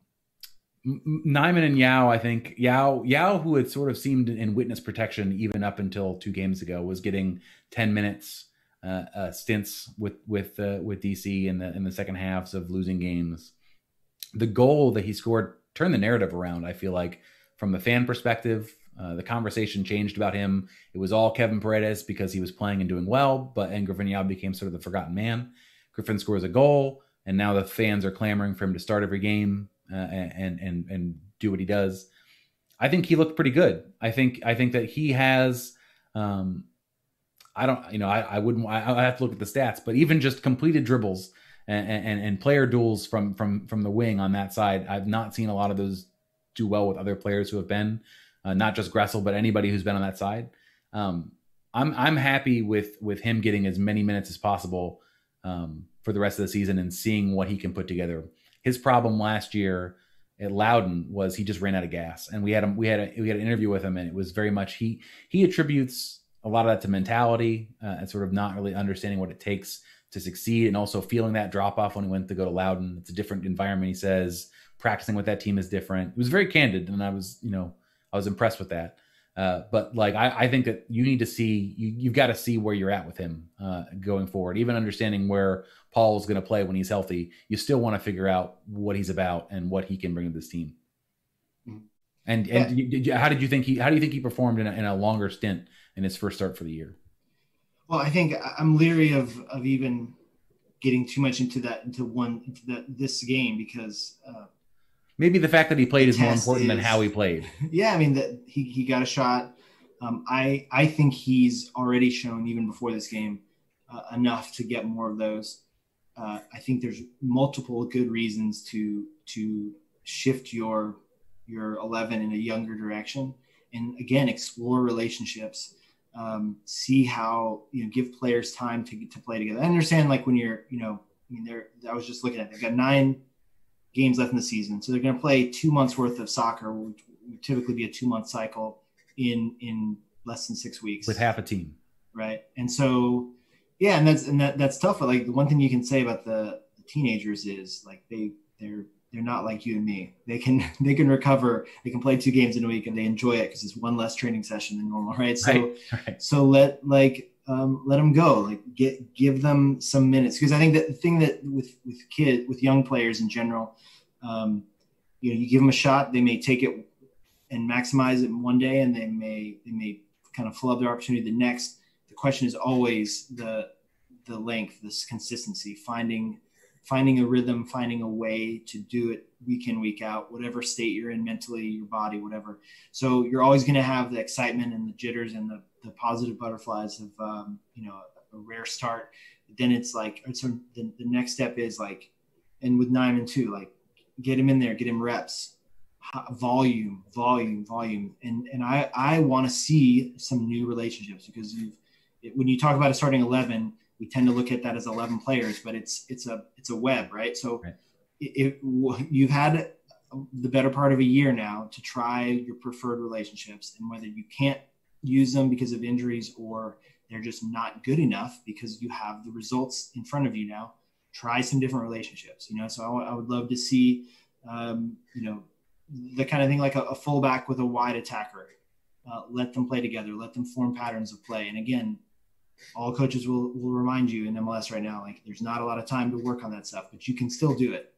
Nyeman and Yow, I think Yow Yow, who had sort of seemed in witness protection even up until two games ago, was getting ten minutes uh, uh, stints with with uh, with DC in the in the second halves of losing games. The goal that he scored turned the narrative around. I feel like from the fan perspective, uh, the conversation changed about him. It was all Kevin Paredes because he was playing and doing well, but and Griffin Yow became sort of the forgotten man. Griffin scores a goal, and now the fans are clamoring for him to start every game uh, and and and do what he does. I think he looked pretty good. I think I think that he has. Um, I don't, you know, I, I wouldn't. I, I have to look at the stats, but even just completed dribbles and, and, and player duels from from from the wing on that side. I've not seen a lot of those do well with other players who have been uh, not just Gressel, but anybody who's been on that side. Um, I'm I'm happy with with him getting as many minutes as possible um, for the rest of the season and seeing what he can put together. His problem last year at Loudoun was he just ran out of gas, and we had him we had a, we had an interview with him, and it was very much he he attributes a lot of that to mentality uh, and sort of not really understanding what it takes to succeed and also feeling that drop off when he went to go to Loudoun. It's a different environment, he says. Practicing with that team is different. It was very candid, and I was, you know, I was impressed with that. Uh, but like, I, I, think that you need to see, you, you've got to see where you're at with him uh, going forward. Even understanding where Paul's going to play when he's healthy, you still want to figure out what he's about and what he can bring to this team. Mm-hmm. And and yeah. you, how did you think he? How do you think he performed in a, in a longer stint in his first start for the year? Well, I think I'm leery of of even getting too much into that into one into the, this game because uh, maybe the fact that he played is more important is, than how he played. Yeah, I mean that he he got a shot. Um, I I think he's already shown even before this game uh, enough to get more of those. Uh, I think there's multiple good reasons to to shift your your 11 in a younger direction. And again explore relationships. Um, see how you know give players time to to play together. I understand like when you're you know I mean they're I was just looking at they've got nine games left in the season, so they're going to play two months worth of soccer, which would typically be a two month cycle in in less than six weeks. With half a team, right? And so yeah, and that's and that that's tough. But like the one thing you can say about the, the teenagers is like they they're they're not like you and me. They can they can recover. They can play two games in a week and they enjoy it because it's one less training session than normal, right? So right, right. so let like um, let them go. Like get give them some minutes because I think that the thing that with with kid with young players in general, um, you know, you give them a shot, they may take it and maximize it in one day, and they may they may kind of flub their opportunity the next. The question is always the the length, this consistency, finding finding a rhythm, finding a way to do it week in, week out, whatever state you're in mentally, your body, whatever. So you're always going to have the excitement and the jitters and the, the positive butterflies of, um, you know, a rare start. Then it's like, so the, the next step is like, and with nine and two, like get him in there, get him reps, volume, volume, volume. And, and I, I want to see some new relationships because you've, it, when you talk about a starting 11, we tend to look at that as 11 players, but it's it's a it's a web, right? So right. It, it, you've had the better part of a year now to try your preferred relationships, and whether you can't use them because of injuries or they're just not good enough because you have the results in front of you now. Try some different relationships, you know. So I, w- I would love to see, um, you know, the kind of thing like a, a fullback with a wide attacker. Uh, let them play together. Let them form patterns of play. And again, all coaches will, will remind you in MLS right now, like there's not a lot of time to work on that stuff, but you can still do it.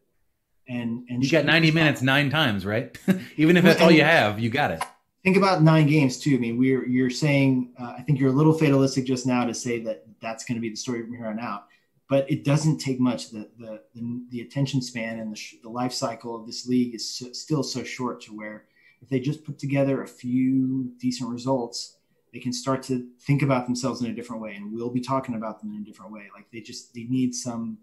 And and you got 90 minutes nine times, right? Even if that's all you have, you got it. Think about nine games too. I mean, we're you're saying uh, I think you're a little fatalistic just now to say that that's going to be the story from here on out, but it doesn't take much. The the the, the attention span and the, sh- the life cycle of this league is so, still so short to where if they just put together a few decent results, they can start to think about themselves in a different way, and we'll be talking about them in a different way. Like they just they need some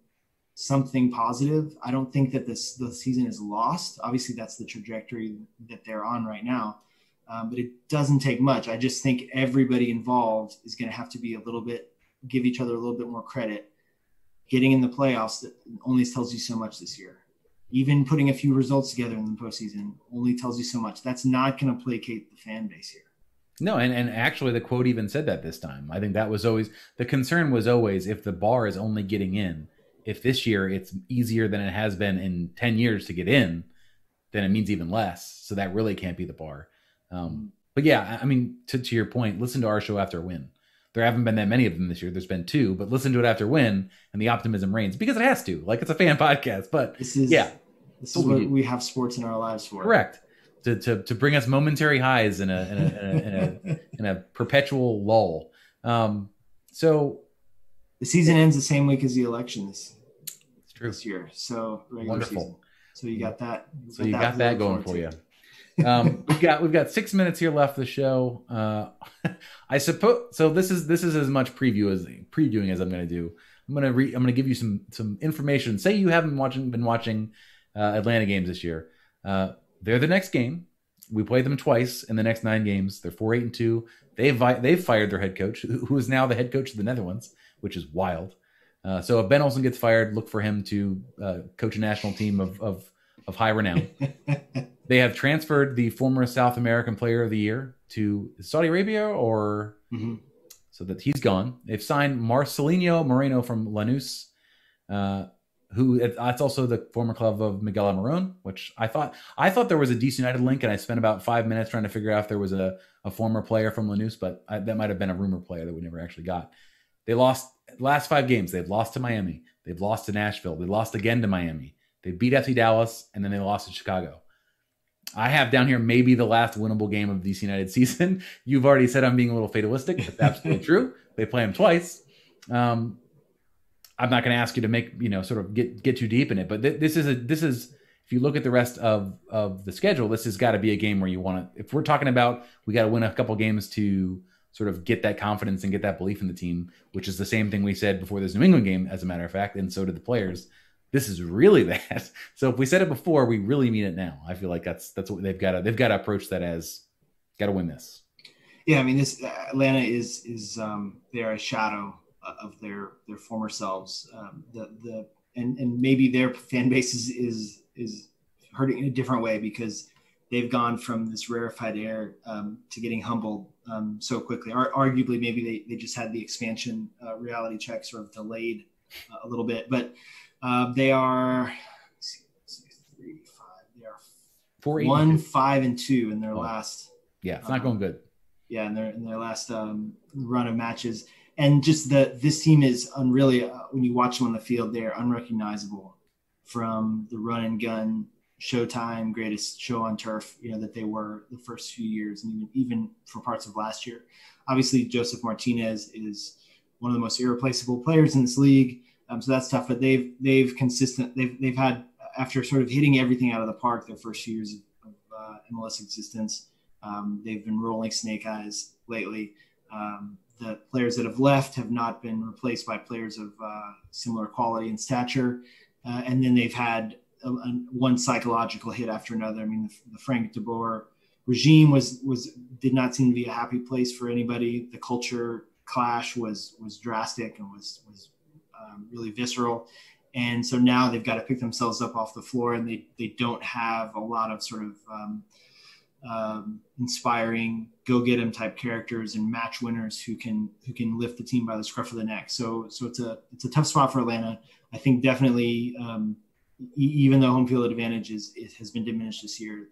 something positive. I don't think that this the season is lost. Obviously, that's the trajectory that they're on right now. Um, but it doesn't take much. I just think everybody involved is going to have to be a little bit, give each other a little bit more credit. Getting in the playoffs only tells you so much this year. Even putting a few results together in the postseason only tells you so much. That's not going to placate the fan base here. No, and, and actually, the quote even said that this time. I think that was always the concern was always if the bar is only getting in, if this year it's easier than it has been in 10 years to get in, then it means even less. So that really can't be the bar. Um, but yeah, I mean, to, to your point, listen to our show after a win. There haven't been that many of them this year. There's been two, but listen to it after win, and the optimism reigns because it has to. Like it's a fan podcast, but this is yeah, this is what we, we have sports in our lives for. Correct. To, to, to bring us momentary highs in a in a, in a, in a, in a perpetual lull. Um, so the season ends the same week as the election this, it's true. this year. So regular wonderful. Season. So you got that. You so you got that going for you um, we've got we've got six minutes here left of the show. Uh, I suppose so. This is this is as much preview as previewing as I'm going to do. I'm going to re, I'm going to give you some some information. Say you haven't watching been watching uh, Atlanta games this year. Uh, they're the next game. We played them twice in the next nine games. They're four eight and two. They've they've fired their head coach, who is now the head coach of the Netherlands, which is wild. Uh, so if Ben Olsen gets fired, look for him to uh, coach a national team of of, of high renown. They have transferred the former South American Player of the Year to Saudi Arabia, or mm-hmm. so that he's gone. They've signed Marcelino Moreno from Lanús, uh, who that's also the former club of Miguel Almiron, which I thought I thought there was a DC United link, and I spent about five minutes trying to figure out if there was a, a former player from Lanús, but I, that might have been a rumor player that we never actually got. They lost last five games. They've lost to Miami. They've lost to Nashville. They lost again to Miami. They beat FC Dallas, and then they lost to Chicago. I have down here maybe the last winnable game of DC United season. You've already said I'm being a little fatalistic. But that's absolutely true. They play them twice. Um, I'm not going to ask you to make you know sort of get get too deep in it, but th- this is a this is if you look at the rest of of the schedule, this has got to be a game where you want to. If we're talking about we got to win a couple games to sort of get that confidence and get that belief in the team, which is the same thing we said before this New England game, as a matter of fact, and so did the players this is really that. So if we said it before, we really mean it now. I feel like that's that's what they've got to they've got to approach that as got to win this. Yeah, I mean, this Atlanta is is um, they're a shadow of their their former selves. Um, the the and and maybe their fan base is is is hurting in a different way because they've gone from this rarefied air um, to getting humbled um, so quickly. Ar- arguably, maybe they, they just had the expansion uh, reality check sort of delayed uh, a little bit, but uh, they are three, five. They are four, one, five, and two in their oh. last. Yeah, it's not um, going good. Yeah, in their in their last um, run of matches, and just the this team is unreally uh, when you watch them on the field, they are unrecognizable from the run and gun Showtime greatest show on turf, you know that they were the first few years, and even even for parts of last year. Obviously, Josef Martinez is one of the most irreplaceable players in this league. Um, so that's tough, but they've they've consistent they've they've had after sort of hitting everything out of the park their first few years of, uh, MLS existence. Um, they've been rolling snake eyes lately. Um, the players that have left have not been replaced by players of uh, similar quality and stature, uh, and then they've had a, a, one psychological hit after another. I mean, the, the Frank De Boer regime was was did not seem to be a happy place for anybody. The culture clash was was drastic and was was um, really visceral. And so now they've got to pick themselves up off the floor, and they they don't have a lot of sort of um, um, inspiring go get get 'em type characters and match winners who can who can lift the team by the scruff of the neck. So so it's a it's a tough spot for Atlanta. I think definitely um, even though home field advantage is has been diminished this year,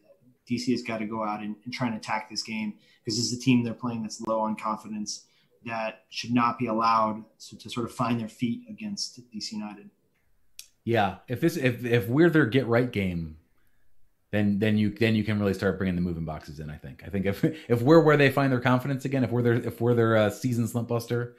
DC has got to go out and, and try and attack this game because this is a team they're playing that's low on confidence that should not be allowed to, to sort of find their feet against DC United. Yeah, if this if if we're their get right game, then then you then you can really start bringing the moving boxes in. I think. I think if if we're where they find their confidence again, if we're their if we're their uh, season slump buster,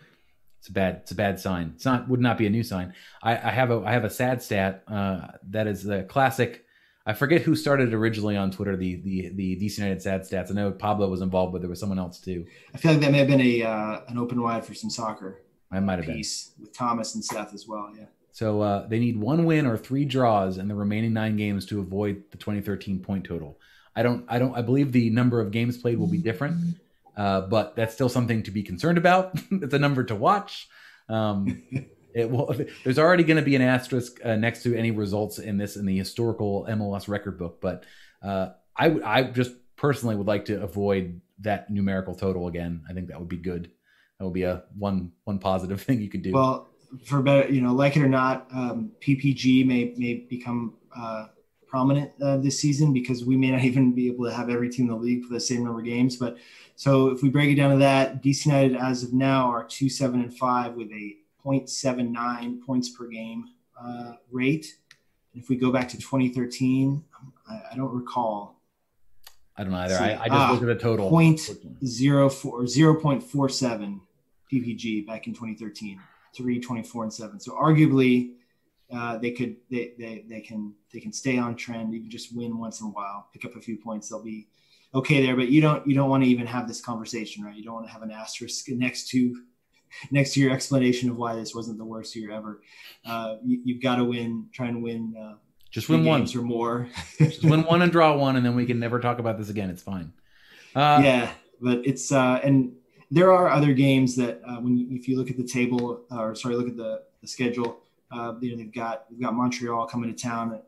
it's a bad it's a bad sign. It's not would not be a new sign. I, I have a I have a sad stat uh, that is a classic. I forget who started originally on Twitter the the the DC United sad stats. I know Pablo was involved, but there was someone else too. I feel like that may have been a uh, an open wide for some soccer. I might have piece been. with Thomas and Seth as well. Yeah. So uh, they need one win or three draws in the remaining nine games to avoid the 2013 point total. I don't. I don't. I believe the number of games played will be different, uh, but that's still something to be concerned about. it's a number to watch. Um, it will. There's already going to be an asterisk uh, next to any results in this in the historical MLS record book, but uh, I I just personally would like to avoid that numerical total again. I think that would be good. That would be a one one positive thing you could do. Well, for better, you know, like it or not, um, PPG may may become uh, prominent uh, this season because we may not even be able to have every team in the league for the same number of games. But so if we break it down to that, DC United as of now are two seven and five with a 0.79 points per game uh, rate. And if we go back to 2013, I, I don't recall. I don't know either. I, I, just uh, looked at the total. Point zero four zero point four seven PPG back in 2013 three, 24, and seven. So arguably, uh, they could they, they they can they can stay on trend, even just win once in a while, pick up a few points. They'll be okay there. But you don't you don't want to even have this conversation, right? You don't want to have an asterisk next to next to your explanation of why this wasn't the worst year ever. Uh, you, have got to win, try and win. Uh, just win one or more. just win one and draw one, and then we can never talk about this again. It's fine. Uh, yeah, but it's uh, and there are other games that uh, when if you look at the table or sorry, look at the, the schedule, uh, you know they've got they've got Montreal coming to town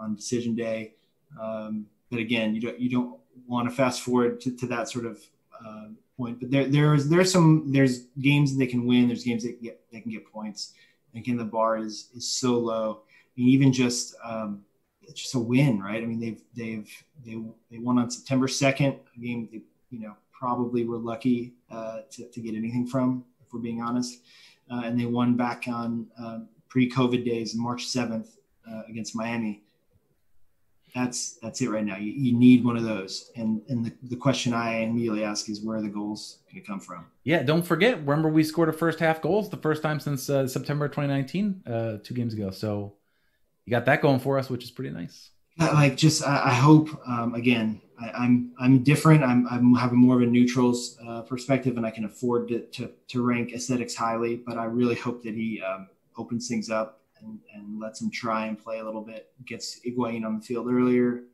on decision day. Um, but again, you don't you don't want to fast forward to, to that sort of uh, point. But there there's there's some there's games that they can win. There's games that get they can get points. And again, the bar is is so low. I mean, even just um, just a win, right? I mean, they've they've they they won on September second. A game they you know probably were lucky uh, to, to get anything from, if we're being honest. Uh, and they won back on uh, pre-COVID days, March 7th uh, against Miami. That's that's it right now. You, you need one of those. And and the, the question I immediately ask is where are the goals going to come from? Yeah, don't forget. Remember, we scored a first half goals the first time since uh, September 2019, two games ago. So you got that going for us, which is pretty nice. Like, just I, I hope um, again I, am I'm, I'm different. I'm I'm having more of a neutrals uh, perspective, and I can afford to, to, to rank aesthetics highly. But I really hope that he um, opens things up and, and lets him try and play a little bit. Gets Higuain on the field earlier,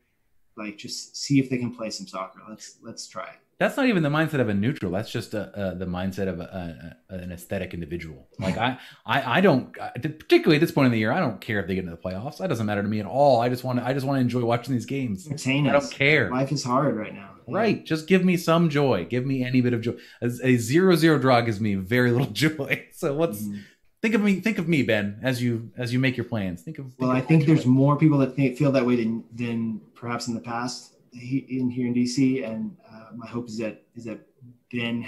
like just see if they can play some soccer. Let's let's try that's not even the mindset of a neutral. That's just a, a, the mindset of a, an aesthetic individual. Like I, I, I don't particularly at this point in the year, I don't care if they get into the playoffs. That doesn't matter to me at all. I just want to, I just want to enjoy watching these games. Entertain I don't care. Life is hard right now. Right. Just give me some joy. Give me any bit of joy. As a zero zero draw gives me very little joy. So what's mm-hmm. think of me think of me ben as you as you make your plans think of think well of i think there's more people that feel that way than than perhaps in the past in here in dc and uh, my hope is that is that Ben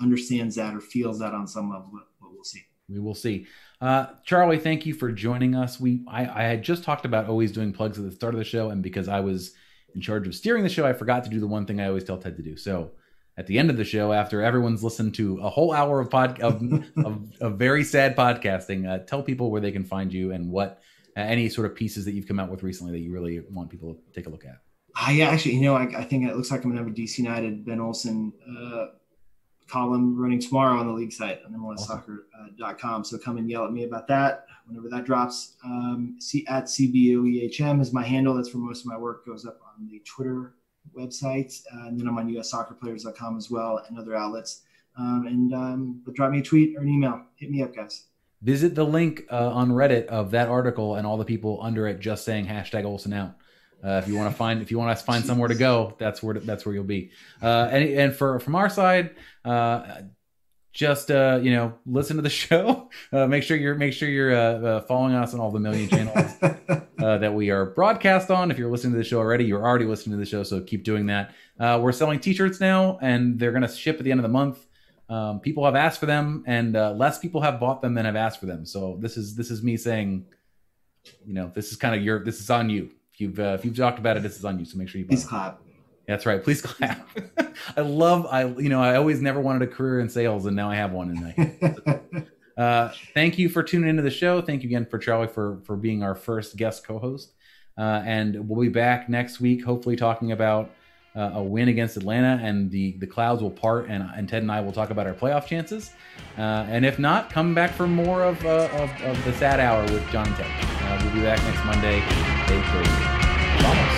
understands that or feels that on some level, but we'll see. We will see. Uh, Charlie, thank you for joining us. We I, I had just talked about always doing plugs at the start of the show, and because I was in charge of steering the show, I forgot to do the one thing I always tell Ted to do. So at the end of the show, after everyone's listened to a whole hour of pod of, of, of very sad podcasting, uh, tell people where they can find you and what uh, any sort of pieces that you've come out with recently that you really want people to take a look at. I actually, you know, I, I think it looks like I'm gonna have a DC United Ben Olsen uh, column running tomorrow on the league site on MLSsoccer.com. Uh, so come and yell at me about that whenever that drops. Um, C, at CBOEHM is my handle. That's where most of my work goes up on the Twitter website, uh, and then I'm on USSoccerPlayers.com as well and other outlets. Um, and um, but drop me a tweet or an email. Hit me up, guys. Visit the link uh, on Reddit of that article and all the people under it just saying hashtag Olsen out. Uh, if you want to find, if you want to find somewhere to go, that's where that's where you'll be. Uh, and and for from our side, uh, just uh, you know, listen to the show. Uh, make sure you're make sure you're uh, following us on all the million channels that we are broadcast on. If you're listening to the show already, you're already listening to the show, so keep doing that. we're selling T-shirts now, and they're going to ship at the end of the month. Um, people have asked for them, and less people have bought them than have asked for them. So this is this is me saying, you know, this is kind of your this is on you if you've uh, if you've talked about it, this is on you. So make sure you please clap. That's right. Please clap. I love. I you know I always never wanted a career in sales, and now I have one. And I, uh, thank you for tuning into the show. Thank you again for Charlie for for being our first guest co-host. Uh, and we'll be back next week, hopefully talking about uh, a win against Atlanta, and the the clouds will part, and, and Ted and I will talk about our playoff chances. Uh, and if not, come back for more of, uh, of, of, the sad hour with John and Ted. Uh, we'll be back next Monday, 8.30. Vamos.